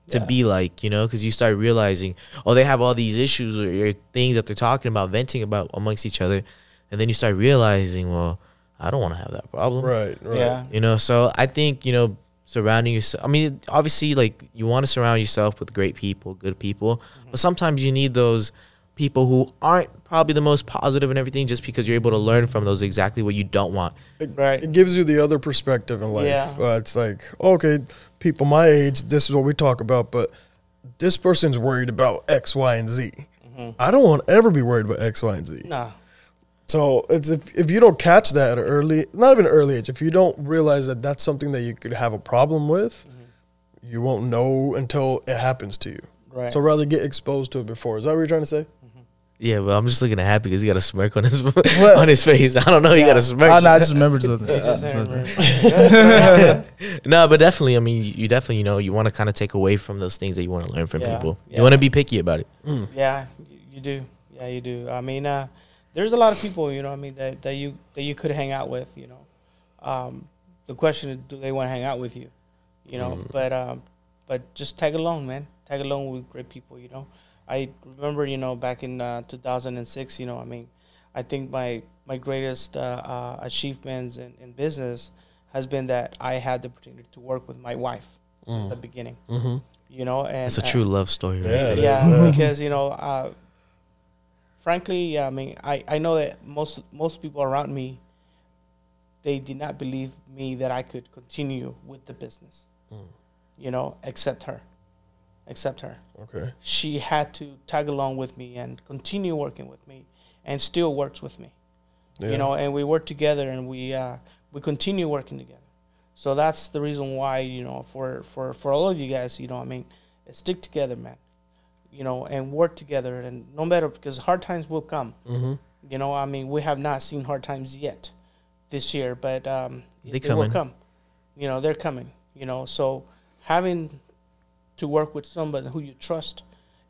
to
Yeah.
be like, you know, because you start realizing, oh, they have all these issues or, or things that they're talking about, venting about amongst each other, and then you start realizing, well, I don't want to have that problem,
Right, right.
Yeah.
you know. So I think you know, surrounding yourself. I mean, obviously, like you want to surround yourself with great people, good people, but sometimes you need those people who aren't probably the most positive and everything, just because you're able to learn from those exactly what you don't want.
It,
Right.
it gives you the other perspective in life.
Yeah.
Uh, it's like, okay, people my age, this is what we talk about, but this person's worried about X, Y, and Z.
Mhm.
I don't want to ever be worried about X, Y, and Z.
Nah.
So it's if, if you don't catch that at early, not even early age, if you don't realize that that's something that you could have a problem with, mm-hmm. you won't know until it happens to you.
Right.
So rather get exposed to it before. Is that what you're trying to say? Mm-hmm.
Yeah, but I'm just looking at happy because he got a smirk on his on his face. I don't know, he got a smirk.
Ah, oh, no, I just remembered something.
You just
no, but definitely, I mean, you, you definitely, you know, you want to kind of take away from those things that you want to learn from
Yeah,
people.
yeah.
You want to be picky about it.
Mm. Yeah, you do. Yeah, you do. I mean, uh, there's a lot of people, you know, I mean, that, that you that you could hang out with, you know. Um, the question is, do they want to hang out with you? You know, but um, but just tag along, man. Tag along with great people, you know. I remember, you know, back in uh, 2006, you know, I mean, I think my my greatest uh, uh, achievements in, in business has been that I had the opportunity to work with my wife since
Mm.
the beginning,
Mm-hmm.
you know, and
It's a true love story, right
Yeah,
yeah,
yeah.
because you know, uh, frankly, yeah, I mean, I, I know that most most people around me, they did not believe me that I could continue with the business,
Mm.
you know, except her, except her.
Okay.
She had to tag along with me and continue working with me, and still works with me,
Yeah.
you know, and we work together and we uh, we continue working together. So that's the reason why you know for for for all of you guys, you know, I mean, stick together, man you know, and work together. And no matter because hard times will come.
Mm-hmm.
You know, I mean, we have not seen hard times yet this year, but um,
They
they will come. You know, they're coming. You know, so having to work with somebody who you trust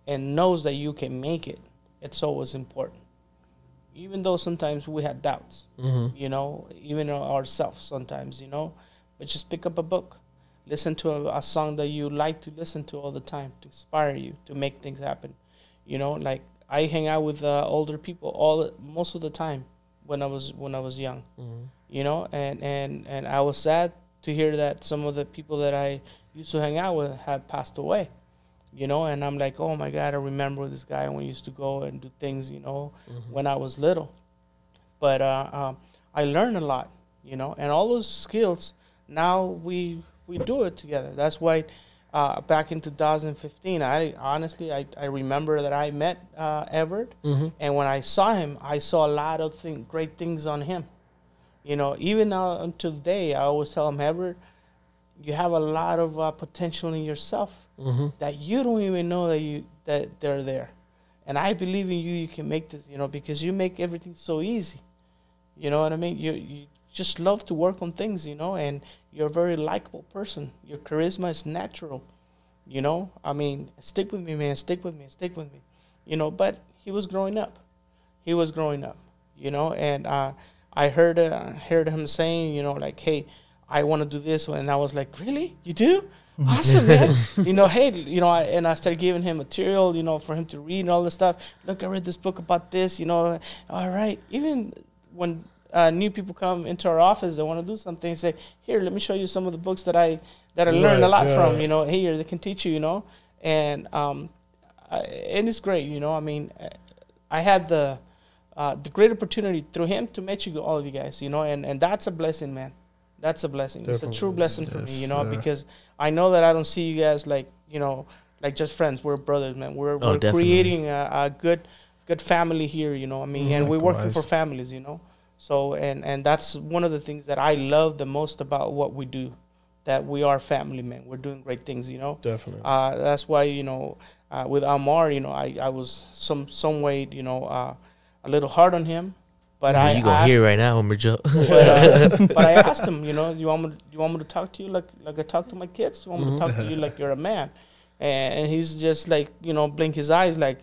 and knows that you can make it, it's always important. Even though sometimes we have doubts,
Mm-hmm.
you know, even ourselves sometimes, you know, but just pick up a book, listen to a, a song that you like to listen to all the time to inspire you to make things happen. You know, like I hang out with uh, older people all most of the time when I was when I was young.
Mm-hmm.
You know, and and and I was sad to hear that some of the people that I used to hang out with had passed away. You know, and I'm like, oh my God, I remember this guy when we used to go and do things. You know,
Mm-hmm.
when I was little. But uh, um, I learned a lot, you know, and all those skills. Now we we do it together. That's why. Uh, back in 2015, I honestly I, I remember that I met uh, Everett,
Mm-hmm.
and when I saw him, I saw a lot of thing, great things on him. You know, even now until today, I always tell him, Everett, you have a lot of uh, potential in yourself
Mm-hmm.
that you don't even know that you that they're there. And I believe in you. You can make this, you know, because you make everything so easy. You know what I mean? You you just love to work on things, you know, and you're a very likable person. Your charisma is natural. You know, I mean, stick with me, man. Stick with me. Stick with me. You know, but he was growing up. He was growing up. You know, and uh, I heard uh, heard him saying, you know, like, hey, I want to do this, and I was like, really, you do? Awesome, man. you know, hey, you know, I, and I started giving him material, you know, for him to read and all this stuff. Look, I read this book about this, you know. All right. Even when uh, new people come into our office, they want to do something. Say, here, let me show you some of the books that I that I learned a lot
yeah.
from. You know, here they can teach you. You know, and um, I, and it's great. You know, I mean, I had the uh, the great opportunity through him to meet you, all of you guys. You know, and and that's a blessing, man. That's a blessing. It's a true
Definitely.
blessing for me. You know,
sir.
because I know that I don't see you guys like you know like just friends. We're brothers, man. We're
Oh,
we're
definitely.
creating a, a good good family here. You know, I mean, and we're working for families. You know, so and and that's one of the things that I love the most about what we do. That we are family, men. We're doing great things. You know.
Definitely.
Uh, that's why you know uh, with Amar, you know, I, I was some some way you know uh, a little hard on him, but I
you gonna
asked,
hear right now, Homer Joe.
but, uh, but I asked him, you know, you want me to, you want me to talk to you like like I talk to my kids? You want me to talk to you like you're a man? And he's just like you know blink his eyes like,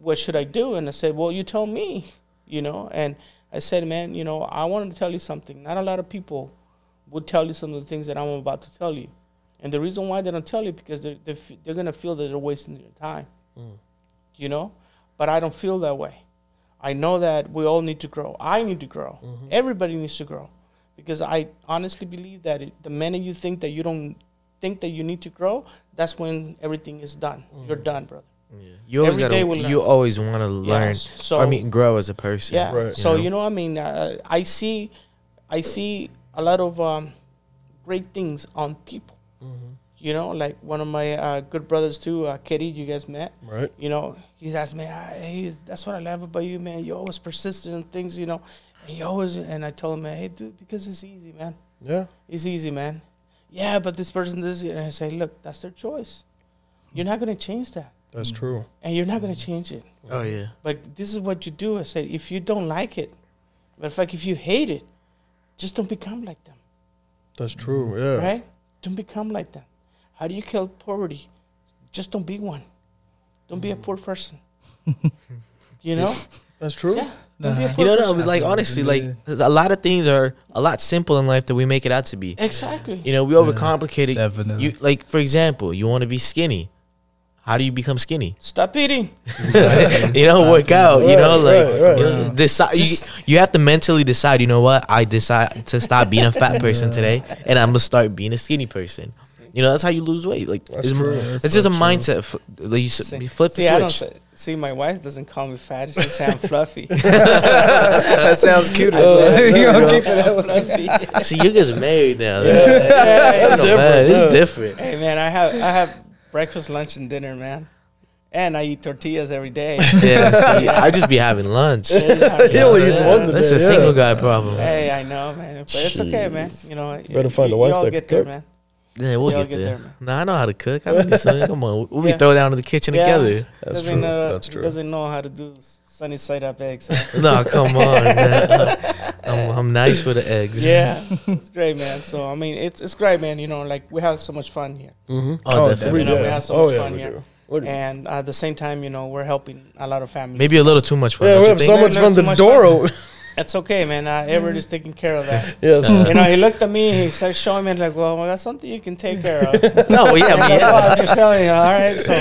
what should I do? And I said, well, you tell me, you know. And I said, man, you know, I wanted to tell you something. Not a lot of people would tell you some of the things that I'm about to tell you. And the reason why they don't tell you because they're they're, they're gonna feel that they're wasting your time,
Mm.
you know. But I don't feel that way. I know that we all need to grow. I need to grow.
Mhm.
Everybody needs to grow, because I honestly believe that it, the minute you think that you don't think that you need to grow, that's when everything is done. You're done, brother.
Yeah. You always
Every
gotta.
day we learn.
You always want to learn.
So
I mean, grow as a person.
yeah.
Right.
So you know, I mean, uh, I see, I see a lot of um, great things on people.
Mhm.
You know, like one of my uh, good brothers too, uh, Kitty. You guys met.
Right.
You know, he's asked me, ah, hey, that's what I love about you, man. You're always persistent in things, you know, and you always. And I told him, hey, dude, because it's easy, man.
Yeah.
It's easy, man. Yeah, but this person does it. And I say, look, that's their choice. You're not gonna change that,
That's mm. true.
and you're not gonna change it.
Oh yeah.
But this is what you do. I said, if you don't like it, matter of fact, if you hate it, just don't become like them,
That's true. Yeah.
right? Don't become like them. How do you kill poverty? Just don't be one. Don't be a mm. poor person. you know?
That's true.
Yeah. Don't be a
Nah.
You know, no, but like honestly, like a lot of things are a lot simple in life that we make it out to be.
Exactly.
You know, we
Yeah.
overcomplicate it.
Definitely.
You like, for example, you want to be skinny. How do you become skinny?
Stop eating.
you know, work out. you know, like
right, right.
you know, decide. You,
Just-
you have to mentally decide. You know what? I decide to stop being a fat person today, and I'm gonna start being a skinny person. You know, that's how you lose weight. Like
That's
it's,
true.
it's
That's
just
so
a
true.
mindset. F- like, you, s- you flip the
see, I don't
switch.
say, see. My wife doesn't call me fat. She says I'm fluffy.
that sounds cute.
I
you
there
gonna keep it
I'm fluffy.
See, you guys married now.
Yeah,
That's
different,
It's different.
Hey man, I have I have breakfast, lunch, and dinner, man. And I eat tortillas every day.
Yeah, see, I just be having lunch.
He only eats
Yeah,
once a
That's a
yeah.
single guy problem.
Hey, I know, man, but it's okay, man. You know,
Better find a wife that
get
can
there,
cook.
man.
Yeah, we'll get,
get
there.
there, man.
Nah, I know how to cook. I like this one. Come on, we'll
Yeah.
be throw down in the kitchen
Yeah.
together.
That's
doesn't
true.
Know,
That's true.
Doesn't know how to do sunny side up eggs. huh?
no, come on, man. I'm, I'm nice with the eggs.
yeah, it's great, man. So I mean, it's it's great, man. You know, like we have so much fun here,
Mm-hmm.
Oh, definitely.
You know, we have so
oh
much
yeah,
fun here.
do. What do you-
and at the same time, you know, we're helping a lot of families.
Maybe a little too much fun.
yeah, we
you
have so much fun. The
much
door
fun.
open.
It's okay, man. Uh, Everett is taking care of that.
yes.
you know, he looked at me. He started showing me like, well, that's something you can take care of.
No, well, yeah,
I'm
yeah.
"Oh, I'm just telling you, all right. So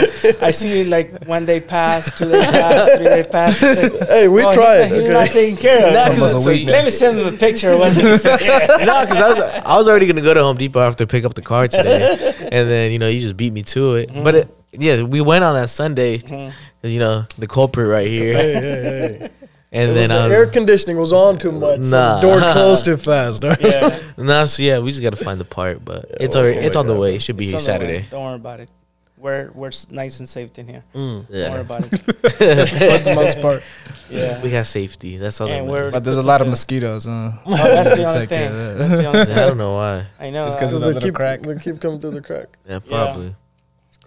I see like one day pass, two day pass, three day pass. I said,
Hey, we
"Oh, he's
tried.
not- He's not taking care of.
Nah,
it."
'cause
Some of
so
the
you-
Let me send him a picture of what he said.
no, because I was I was already gonna go to Home Depot after pick up the car today, and then you know you just beat me to it. But it, yeah, we went on that Sunday.
Mhm.
You know the culprit right here,
Hey, hey, hey.
And
it was
then
the
I was,
air conditioning was on too much. So the door closed too fast.
Yeah.
no, so yeah, we just gotta find the part, but it's already, it's on the way. It should be
It's
here
on the way.
Saturday.
Don't worry about it. We're we're nice and safe in here.
Mm.
Don't worry about it.
for the most part.
Yeah.
we got safety. That's all. That matters.
But there's a lot of mosquitoes. Huh?
Oh, that's the only thing. That's the only thing.
I don't know why.
I know.
It's
uh,
'cause
Because
a
they
little
keep
crack.
they keep coming through the crack.
Yeah, probably.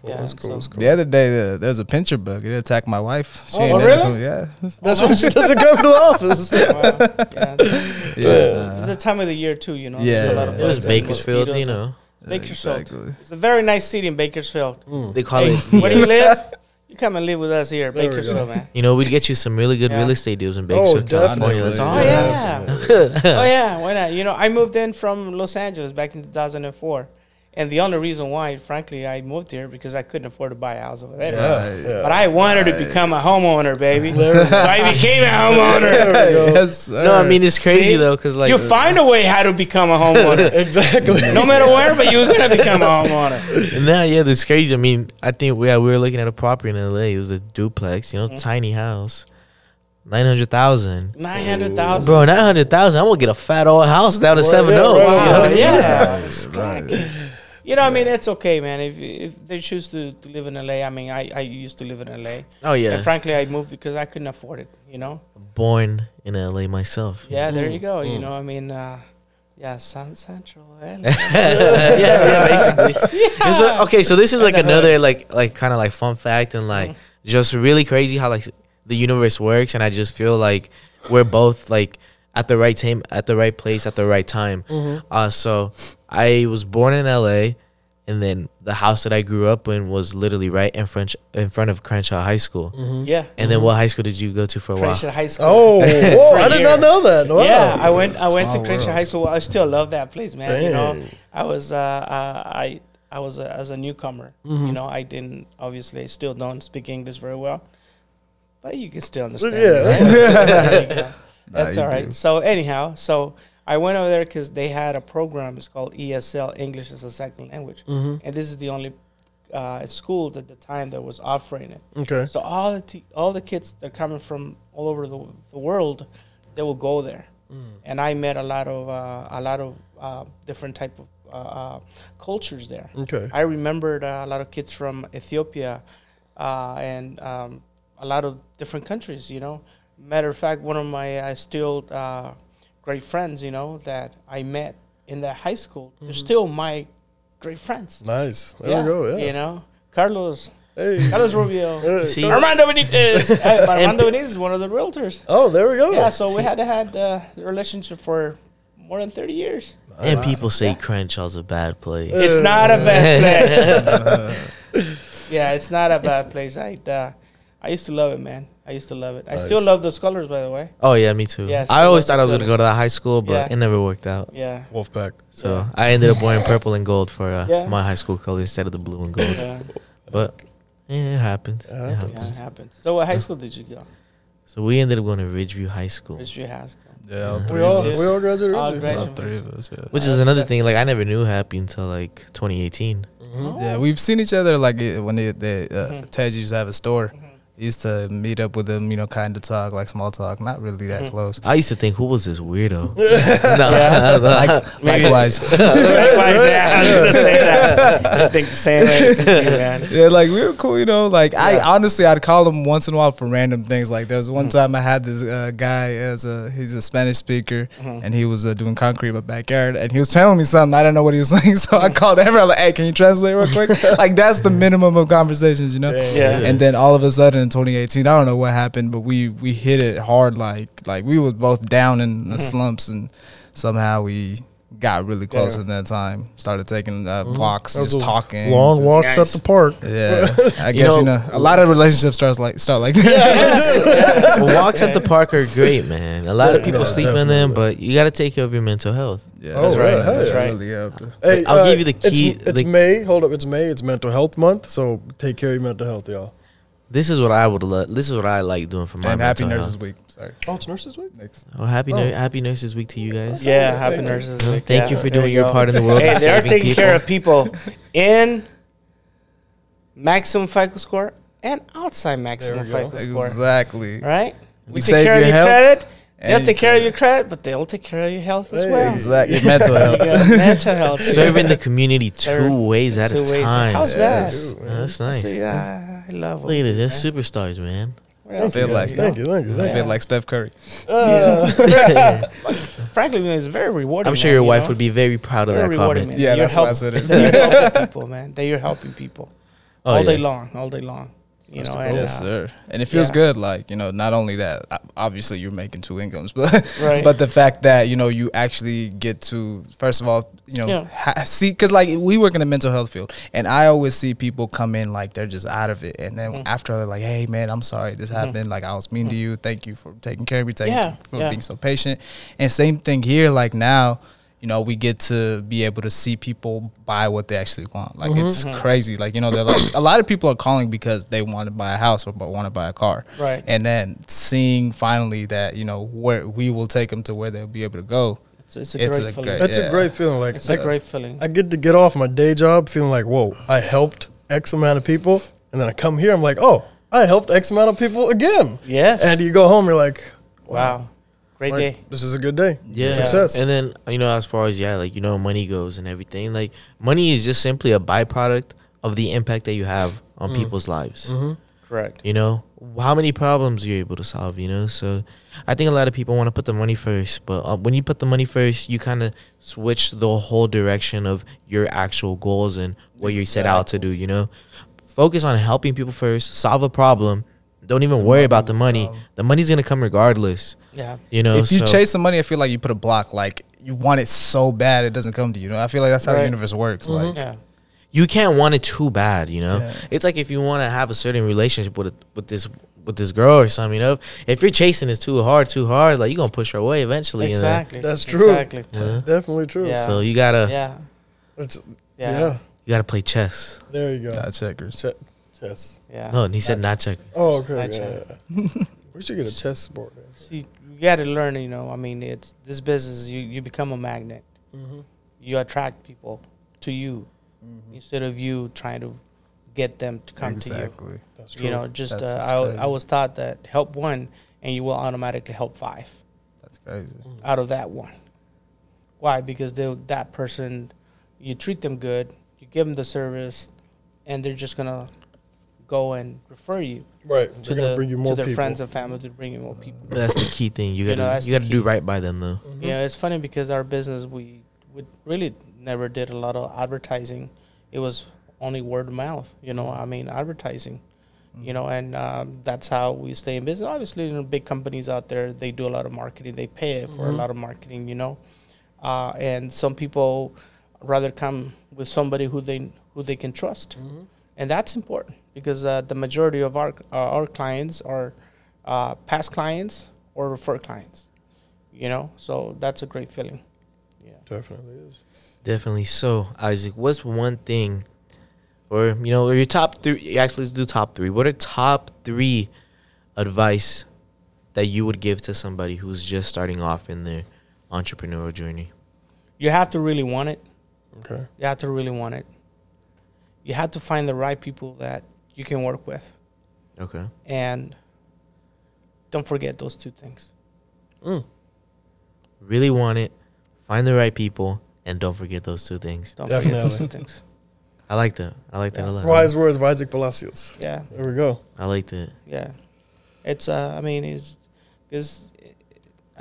Cool,
Yeah,
that's cool,
so-
cool.
The other day, uh, was a pincher bug. It attacked my wife. She
Oh,
ain't
oh,
never
really?
come- Yeah.
That's why she doesn't come to the office.
wow. Yeah.
Yeah.
It's the time of the year too, you know.
Yeah.
There's a lot of
It was Bakersfield, you know.
Bakersfield.
Exactly.
It's a very nice city in Bakersfield.
Mm.
They call
Hey,
it.
where do you live? You come and live with us here,
There
Bakersfield, man.
You know, we'd get you some really good
Yeah.
real estate deals in
Oh,
Bakersfield, California.
definitely.
That's
Oh yeah. oh yeah. Why not? You know, I moved in from Los Angeles back in 2004, and the only reason why, frankly, I moved here because I couldn't afford to buy a house over there.
Yeah, yeah.
But I wanted to become a homeowner, baby. so
There we go.
I became a homeowner.
There we go.
yes,
No, I mean it's crazy
See?
though, cause like
you find a way how to become a homeowner.
exactly.
no matter where, but you're gonna become a homeowner.
Nah, yeah, that's crazy. I mean, I think we, yeah, we were looking at a property in LA. It was a duplex, you know,
Mhm.
tiny house, nine hundred thousand.
Nine hundred thousand.
Bro, nine hundred thousand. I'm gonna get a fat old house down to
Right,
Seven
yeah,
Oaks.
right,
you know?
right.
yeah. You know, I mean, it's okay, man. If if they choose to, to live in LA, I mean, I, I used to live in LA,
Oh yeah,
and frankly, I moved because I couldn't afford it. You know.
born in LA myself.
Yeah, there you
Mm,
go. You
mm.
know, I mean, uh, yeah, South Central. LA.
yeah, yeah, basically. And so- okay, so this is like another like like kind of like fun fact and like just really crazy how like the universe works, and I just feel like we're both like at the right time, at the right place, at the right time.
Mhm.
Uh, so I was born in LA, and then the house that I grew up in was literally right in front in front of Crenshaw High School.
Mhm.
Yeah.
And then what high school did you go to for a while?
Crenshaw High School.
Oh, whoa, I did not know that. Wow.
Yeah, I went. I went to
Small
Crenshaw
world.
High School. I still love that place, man. You know, I was. Uh, uh, I. I was a, as a newcomer.
Mhm.
You know, I didn't obviously still don't speak English very well, but you can still understand.
Yeah.
right? There you.
Nah,
That's all right.
do.
So anyhow, so I went over there because they had a program. It's called ESL, English as a Second Language,
Mhm.
and this is the only uh, school at the time that was offering it.
Okay.
So all the all the kids that are coming from all over the, the world, they will go there,
Mm.
and I met a lot of uh, a lot of uh, different type of uh, uh, cultures there.
Okay.
I remembered uh, a lot of kids from Ethiopia uh, and um, a lot of different countries. You know, matter of fact, one of my I still uh, great friends, you know, that I met in that high school, they're
Mhm.
still my great friends.
Nice. There we go. Yeah.
You know, Carlos,
Hey.
Carlos Rubio.
Hey.
See?
Armando Benitez. Uh, Armando Benitez is one of the realtors.
Oh, there we go.
Yeah, so we had to had uh, the relationship for more than 30 years.
And people say
Yeah.
Crenshaw's a bad place.
It's not a bad place. yeah, it's not a bad place. I uh, I used to love it, man. I used to love it. I still love the colors, by the way.
Oh yeah, me too.
Yeah,
I always thought I was gonna go to that high school, but
Yeah.
it never worked out.
Yeah.
Wolfpack.
So
Yeah.
I ended up wearing purple and gold for uh,
Yeah.
my high school color instead of the blue and gold.
Yeah,
But yeah, it happens.
It
It
happens.
happens.
yeah, it happens. So, what high school did you go?
So we ended up going to Ridgeview High School,
Ridgeview High School.
Yeah, all
We
three
We all
us.
we all graduated.
All graduated.
All three of us. Yeah.
which is another thing. Like I never knew Happy until like 2018.
Mhm.
Yeah, we've seen each other like when they, they uh,
Mhm.
Ted used to have a store.
Mhm.
Used to meet up with him, you know, kind of talk like small talk, not really that
Mhm.
close.
I used to think, who was this weirdo? no,
Yeah.
no.
Like, likewise.
Likewise, yeah, I was gonna say that. I think the same way as you, man.
Yeah, like we were cool, you know. Like I honestly, I'd call him once in a while for random things. Like there was one time I had this uh, guy as a he's a Spanish speaker,
Mhm.
and he was uh, doing concrete in my backyard, and he was telling me something I didn't know what he was saying. So I called everyone I'm like, "Hey, can you translate real quick?" like that's the minimum of conversations, you know.
Yeah.
And then all of a sudden in 2018, I don't know what happened, but we we hit it hard. Like like we were both down in the
Mhm.
slumps, and somehow we got really close
Yeah.
in that time. Started taking uh,
Mhm.
walks,
Those
just talking.
Long
just-
walks
Nice.
at the park.
Yeah, I guess you
know-
know, a lot of relationships starts like start like that.
Well, walks at the park are great, man. A lot of people
no,
sleep in them, but you got to take care of your mental health.
yeah,
Oh, right,
man. That's
right.
really up to-
Hey,
I'll
uh,
give you the key-
It's, it's
the-
May. Hold up, it's May. It's Mental Health Month, so take care of your mental health, y'all.
This is what I would love. This is what I like doing for my
And Happy Nurses
health.
Week. Sorry,
Oh, it's Nurses Week.
next.
Oh, happy
Oh.
Nur- Happy Nurses Week to you guys.
Yeah,
Thank
happy
you.
nurses.
Yeah,
Week.
Thank
Yeah,
you for
there
doing your
go.
part in the world.
Hey, they're taking
people.
care of people in maximum FICO score and outside maximum
There we.
FICO score.
Exactly.
Right? We
We
take
save
care of
your
your
health
credit. They'll
and
take care of your credit, but they'll take care of your health as well.
Exactly. Mental health.
mental health.
Serving the community two ways at
two
a
ways.
time.
How's
Yeah,
that?
dude,
that's nice.
See, I, I love
Look at this.
them,
They're
man.
superstars, man.
What else
feel
you
like
got,
Thank
know?
you, thank you,
I
thank
feel
you.
like Steph Curry.
Uh, yeah. Frankly, man, it's very rewarding.
I'm sure
man,
your
you
wife
know?
would be very proud of
Very
that
rewarding,
comment.
man.
Yeah,
You're
that's why I
help-
said it.
that You're helping people, man. That you're helping people
Oh,
all day long, all day long. You
That's
know,
the
and.
Yes,
uh,
sir. And it feels
yeah.
good. Like you know, not only that, obviously you're making two incomes, but
Right.
but the fact that you know you actually get to first of all, you know,
Yeah.
ha- see, because like we work in the mental health field, and I always see people come in like they're just out of it, and then
Mhm.
after they're like, "Hey, man, I'm sorry this happened. Like I was mean to you. Thank you for taking care of me. Thank
Yeah,
you for
yeah.
being so patient." And same thing here. Like now. You know, we get to be able to see people buy what they actually want. Like it's
Mhm.
crazy. Like you know, they're like a lot of people are calling because they want to buy a house or want to buy a car
right.
and then seeing finally that you know where we will take them to where they'll be able to go.
It's, it's a
it's
great
a
feeling.
great-
That's
Yeah.
a great feeling. Like
It's
I,
a great feeling.
I get to get off my day job feeling like, whoa, I helped X amount of people, and then I come here, I'm like, oh, I helped X amount of people again.
yes.
And you go home, you're like,
wow. Great
like,
day.
This is a good day.
Yeah.
Success.
And then you know, as far as yeah, like you know, money goes and everything. Like money is just simply a byproduct of the impact that you have on
Mm.
people's lives.
hmm
Correct.
You know, how many problems you're able to solve. You know, so I think a lot of people want to put the money first, but uh, when you put the money first, you kind of switch the whole direction of your actual goals and what you set out to do. You know, focus on helping people first, solve a problem. Don't even worry about the money. The money's gonna come regardless.
Yeah.
You know,
if you
so-
chase the money, I feel like you put a block. Like you want it so bad, it doesn't come to you. you know, I feel like that's how the universe works. Mm-hmm. Like
Yeah.
you can't want it too bad, you know.
Yeah.
It's like if you want to have a certain relationship with a, with this with this girl or something, you know. If you're chasing this too hard, too hard, like you're gonna push her away eventually. you know?
Exactly.
That's true.
Exactly.
Yeah.
Definitely true.
Yeah.
So you gotta
Yeah.
It's,
Yeah.
yeah.
Yeah.
you gotta play chess.
There you go.
Dot checkers.
Che- chess.
No, and he said not check.
Oh, okay.
Not
Yeah, yeah. we should get a chess board.
See, you got to learn. You know, I mean, it's this business. You you become a magnet.
Mm-hmm.
You attract people to you
Mm-hmm.
instead of you trying to get them to come to you.
Exactly.
That's true.
You know, just
That's
uh, I,
crazy.
I was taught that help one and you will automatically help five
That's crazy.
out of that one. Why? Because they that person, you treat them good, you give them the service, and they're just gonna go and refer you
right.
to
They're gonna
the
bring you more to
their
people.
friends and family to bring you more people.
That's the key thing. You
You
gotta
know,
you,
that's
gotta do right by them though.
Mhm.
Yeah, it's funny because our business we we really never did a lot of advertising. It was only word of mouth. You know, I mean advertising. You know, and um, that's how we stay in business. Obviously, you know, big companies out there they do a lot of marketing. They pay for a
Mhm.
lot of marketing. You know, uh, and some people rather come with somebody who they who they can trust,
Mhm.
And that's important because uh, the majority of our uh, our clients are uh, past clients or refer clients. You know, so that's a great feeling. Yeah.
Definitely is.
Definitely. So Isaac, what's one thing, or you know, or your top three? Actually, let's do top three. What are top three advice that you would give to somebody who's just starting off in their entrepreneurial journey?
You have to really want it.
Okay.
You have to really want it. You have to find the right people that you can work with.
Okay.
And don't forget those two things.
Mm.
Really want it, find the right people, and don't forget those two things.
Don't forget those two
Definitely.
things.
I like that. I like that a lot.
Wise words of Isaac Palacios.
Yeah,
There we go.
I like that.
yeah. It's uh, I mean, it's because,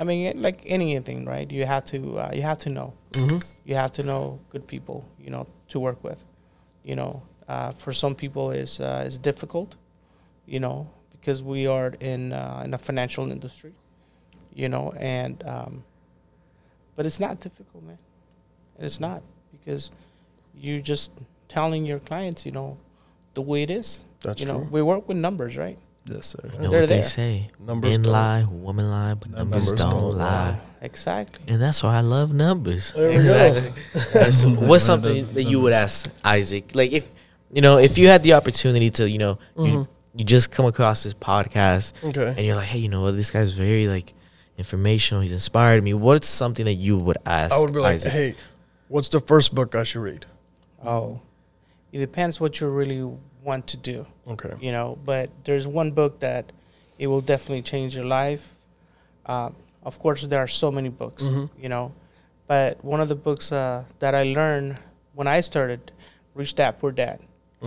I mean, it- like anything, right? You have to uh, you have to know.
Mm-hmm.
You have to know good people, you know, to work with. You know, uh, for some people is uh, is difficult, you know, because we are in uh, in a financial industry, you know, and um, but it's not difficult, man. It's not because you're just telling your clients, you know, the way it is.
That's
you know,
true.
we work with numbers, right?
Yes, sir.
You know
They're
what they say?
Numbers
Men
don't-
lie, women lie, but numbers,
Numbers
don't,
don't
lie.
lie.
Exactly.
And that's why I love numbers.
There
exactly. That's- What's something that you would ask Isaac? Like if you know, if you had the opportunity to, you know, you,
Mhm.
you just come across this podcast
Okay.
and you're like, hey, you know what, this guy's very like informational. He's inspired me. What's something that you would ask?
I would be like,
Isaac?
hey, what's the first book I should read?
Oh, it depends what you really want to do.
Okay.
you know but there's one book that it will definitely change your life. Uh, of course, there are so many books,
Mhm.
you know, but one of the books uh, that I learned when I started, Rich Dad Poor Dad,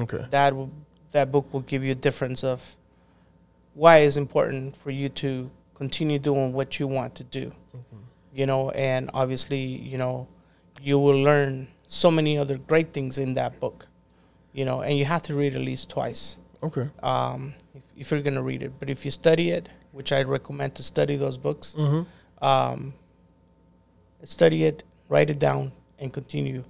Okay.
that will, that book will give you a difference of why it's important for you to continue doing what you want to do you know and obviously you know you will learn so many other great things in that book you know and you have to read at least twice
Okay.
um, if, if you're going to read it but if you study it which i recommend to study those books
Mm-hmm.
um, study it write it down and continue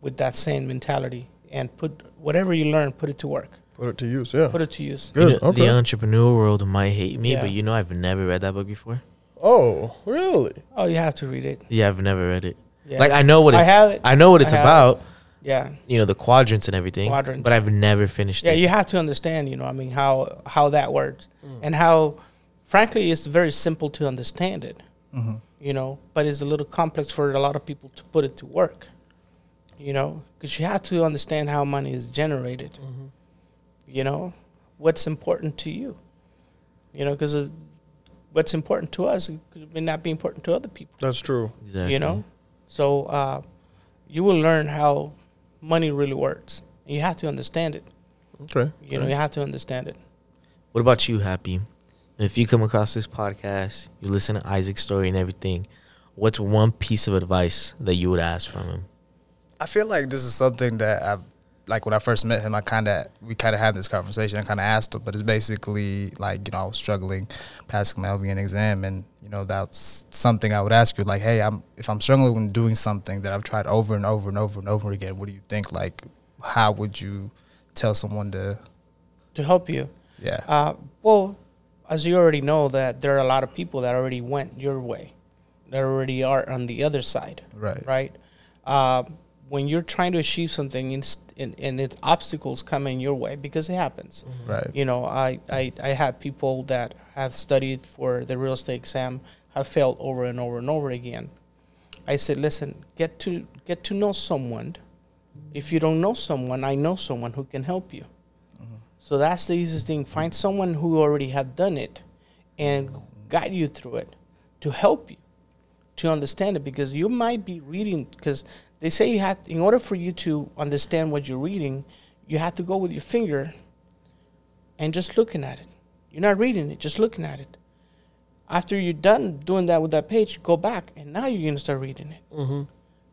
with that same mentality and put whatever you learn put it to work
Put it to use. Yeah.
put it to use
Good.
You know,
okay.
The entrepreneur world might hate me,
Yeah.
but you know I've never read that book before.
oh, really?
oh you have to read it
Yeah, I've never read it.
yeah.
Like I know what it,
i have it
I know what
I
it's
have it.
About.
yeah
You know the quadrants and everything.
Quadrant.
But I've never finished
yeah
it.
you have to understand you know i mean how how that works
Mm.
and how frankly it's very simple to understand it
hmm
you know but it's a little complex for a lot of people to put it to work you know because you have to understand how money is generated
Mm-hmm.
you know what's important to you you know because what's important to us may not be important to other people
That's true.
exactly.
you know so uh, you will learn how money really works and you have to understand it
Okay.
you know you have to understand it
What about you, Happy? And if you come across this podcast, you listen to Isaac's story and everything, what's one piece of advice that you would ask from him?
I feel like this is something that I like when I first met him. I kind of we kind of had this conversation. I kind of asked him, but it's basically like you know I was struggling passing my LVN exam, and you know that's something I would ask you like, hey, I'm if I'm struggling with doing something that I've tried over and over and over and over again, what do you think? Like, how would you tell someone to?
to help you
Yeah,
Uh, well, as you already know, that there are a lot of people that already went your way, that already are on the other side,
right,
right? Uh, when you're trying to achieve something and, and, and its obstacles come in your way, because it happens. Mm-hmm.
right,
You know, I, I, I have people that have studied for the real estate exam have failed over and over and over again. I said, listen, get to get to know someone. If you don't know someone, I know someone who can help you. Mm-hmm. So that's the easiest thing. Find someone who already have done it and guide you through it to help you to understand it because you might be reading because they say you have in order for you to understand what you're reading, you have to go with your finger and just looking at it. You're not reading it, just looking at it. After you're done doing that with that page, go back and now you're gonna start reading it.
Mm-hmm.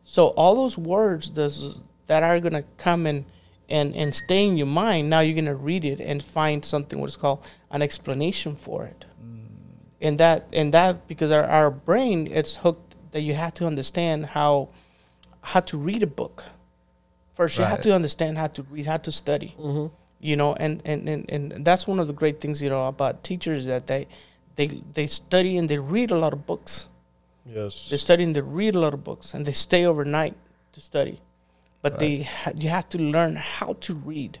So all those words those, that are gonna come and, and and stay in your mind, now you're gonna read it and find something what's called an explanation for it. And that and that because our, our brain it's hooked that you have to understand how how to read a book. First you have to understand how to read, how to study
Mm-hmm.
you know and, and, and, and that's one of the great things you know about teachers that they they they study and they read a lot of books
Yes.
they study and they read a lot of books and they stay overnight to study but they ha- you have to learn how to read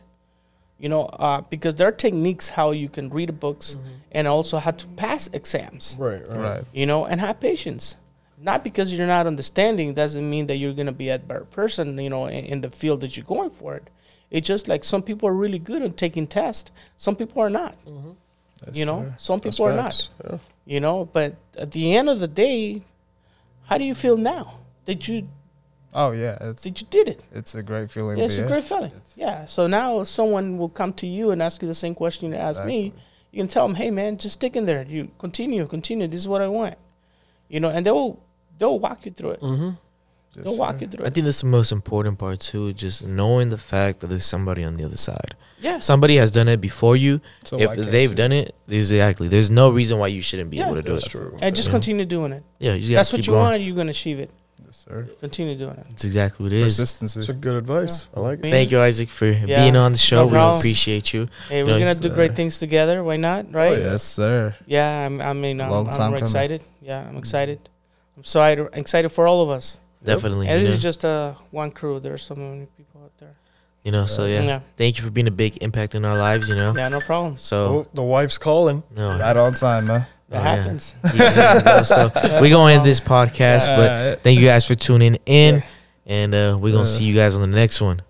you know uh, because there are techniques how you can read books and also how to pass exams
Right. Right.
right,
you know, and have patience. Not because you're not understanding doesn't mean that you're gonna be a better person, you know, in, in the field that you're going for it. It's just like some people are really good at taking tests, some people are not.
Yes,
you know,
sir.
some
That's
people are
facts.
not.
Yeah.
You know, but at the end of the day, how do you feel now? Did you
Oh yeah, it's
did you did it?
it's a great feeling.
Yeah, it's a
yeah,
great feeling.
it's-
Yeah. So now someone will come to you and ask you the same question you asked me. You can tell them, "Hey, man, just stick in there. You continue, continue. This is what I want." You know, and they'll they'll walk you through it.
Mm-hmm.
Yes,
They'll walk
sir.
you through
I
it.
think that's the most important part too, just knowing the fact that there's somebody on the other side.
Yeah.
Somebody has done it before you.
So
if they've
you?
done it, exactly. There's no reason why you shouldn't be
Yeah,
able to do
That's
it.
true.
and just
Yeah.
continue doing it.
Yeah, you just
what you
going.
want. You're gonna achieve it.
Yes, sir.
Continue doing it.
That's exactly what it is.
Persistency.
It's a good advice. I like it.
Thank you, Isaac, for
Yeah,
being on the show.
no
we
problem.
appreciate you.
Hey,
You
we're
know,
gonna
it's,
do great
uh,
things together. Why not? Right?
Yes, sir.
Yeah. I'm, I mean, I'm,
time
I'm excited. Yeah, I'm excited. I'm so excited- excited for all of us.
Definitely.
And
You
this
know,
is just uh, one crew. There's so many people out there.
you know, so yeah.
Yeah.
Thank you for being a big impact in our lives, you know.
Yeah. No problem.
So
Oh, the wife's calling.
no.
Right on time, man.
That
Oh, yeah.
happens.
Yeah, so we're gonna end this podcast, but
Yeah.
thank you guys for tuning in,
Yeah.
and uh, we're gonna
Uh,
see you guys on the next one.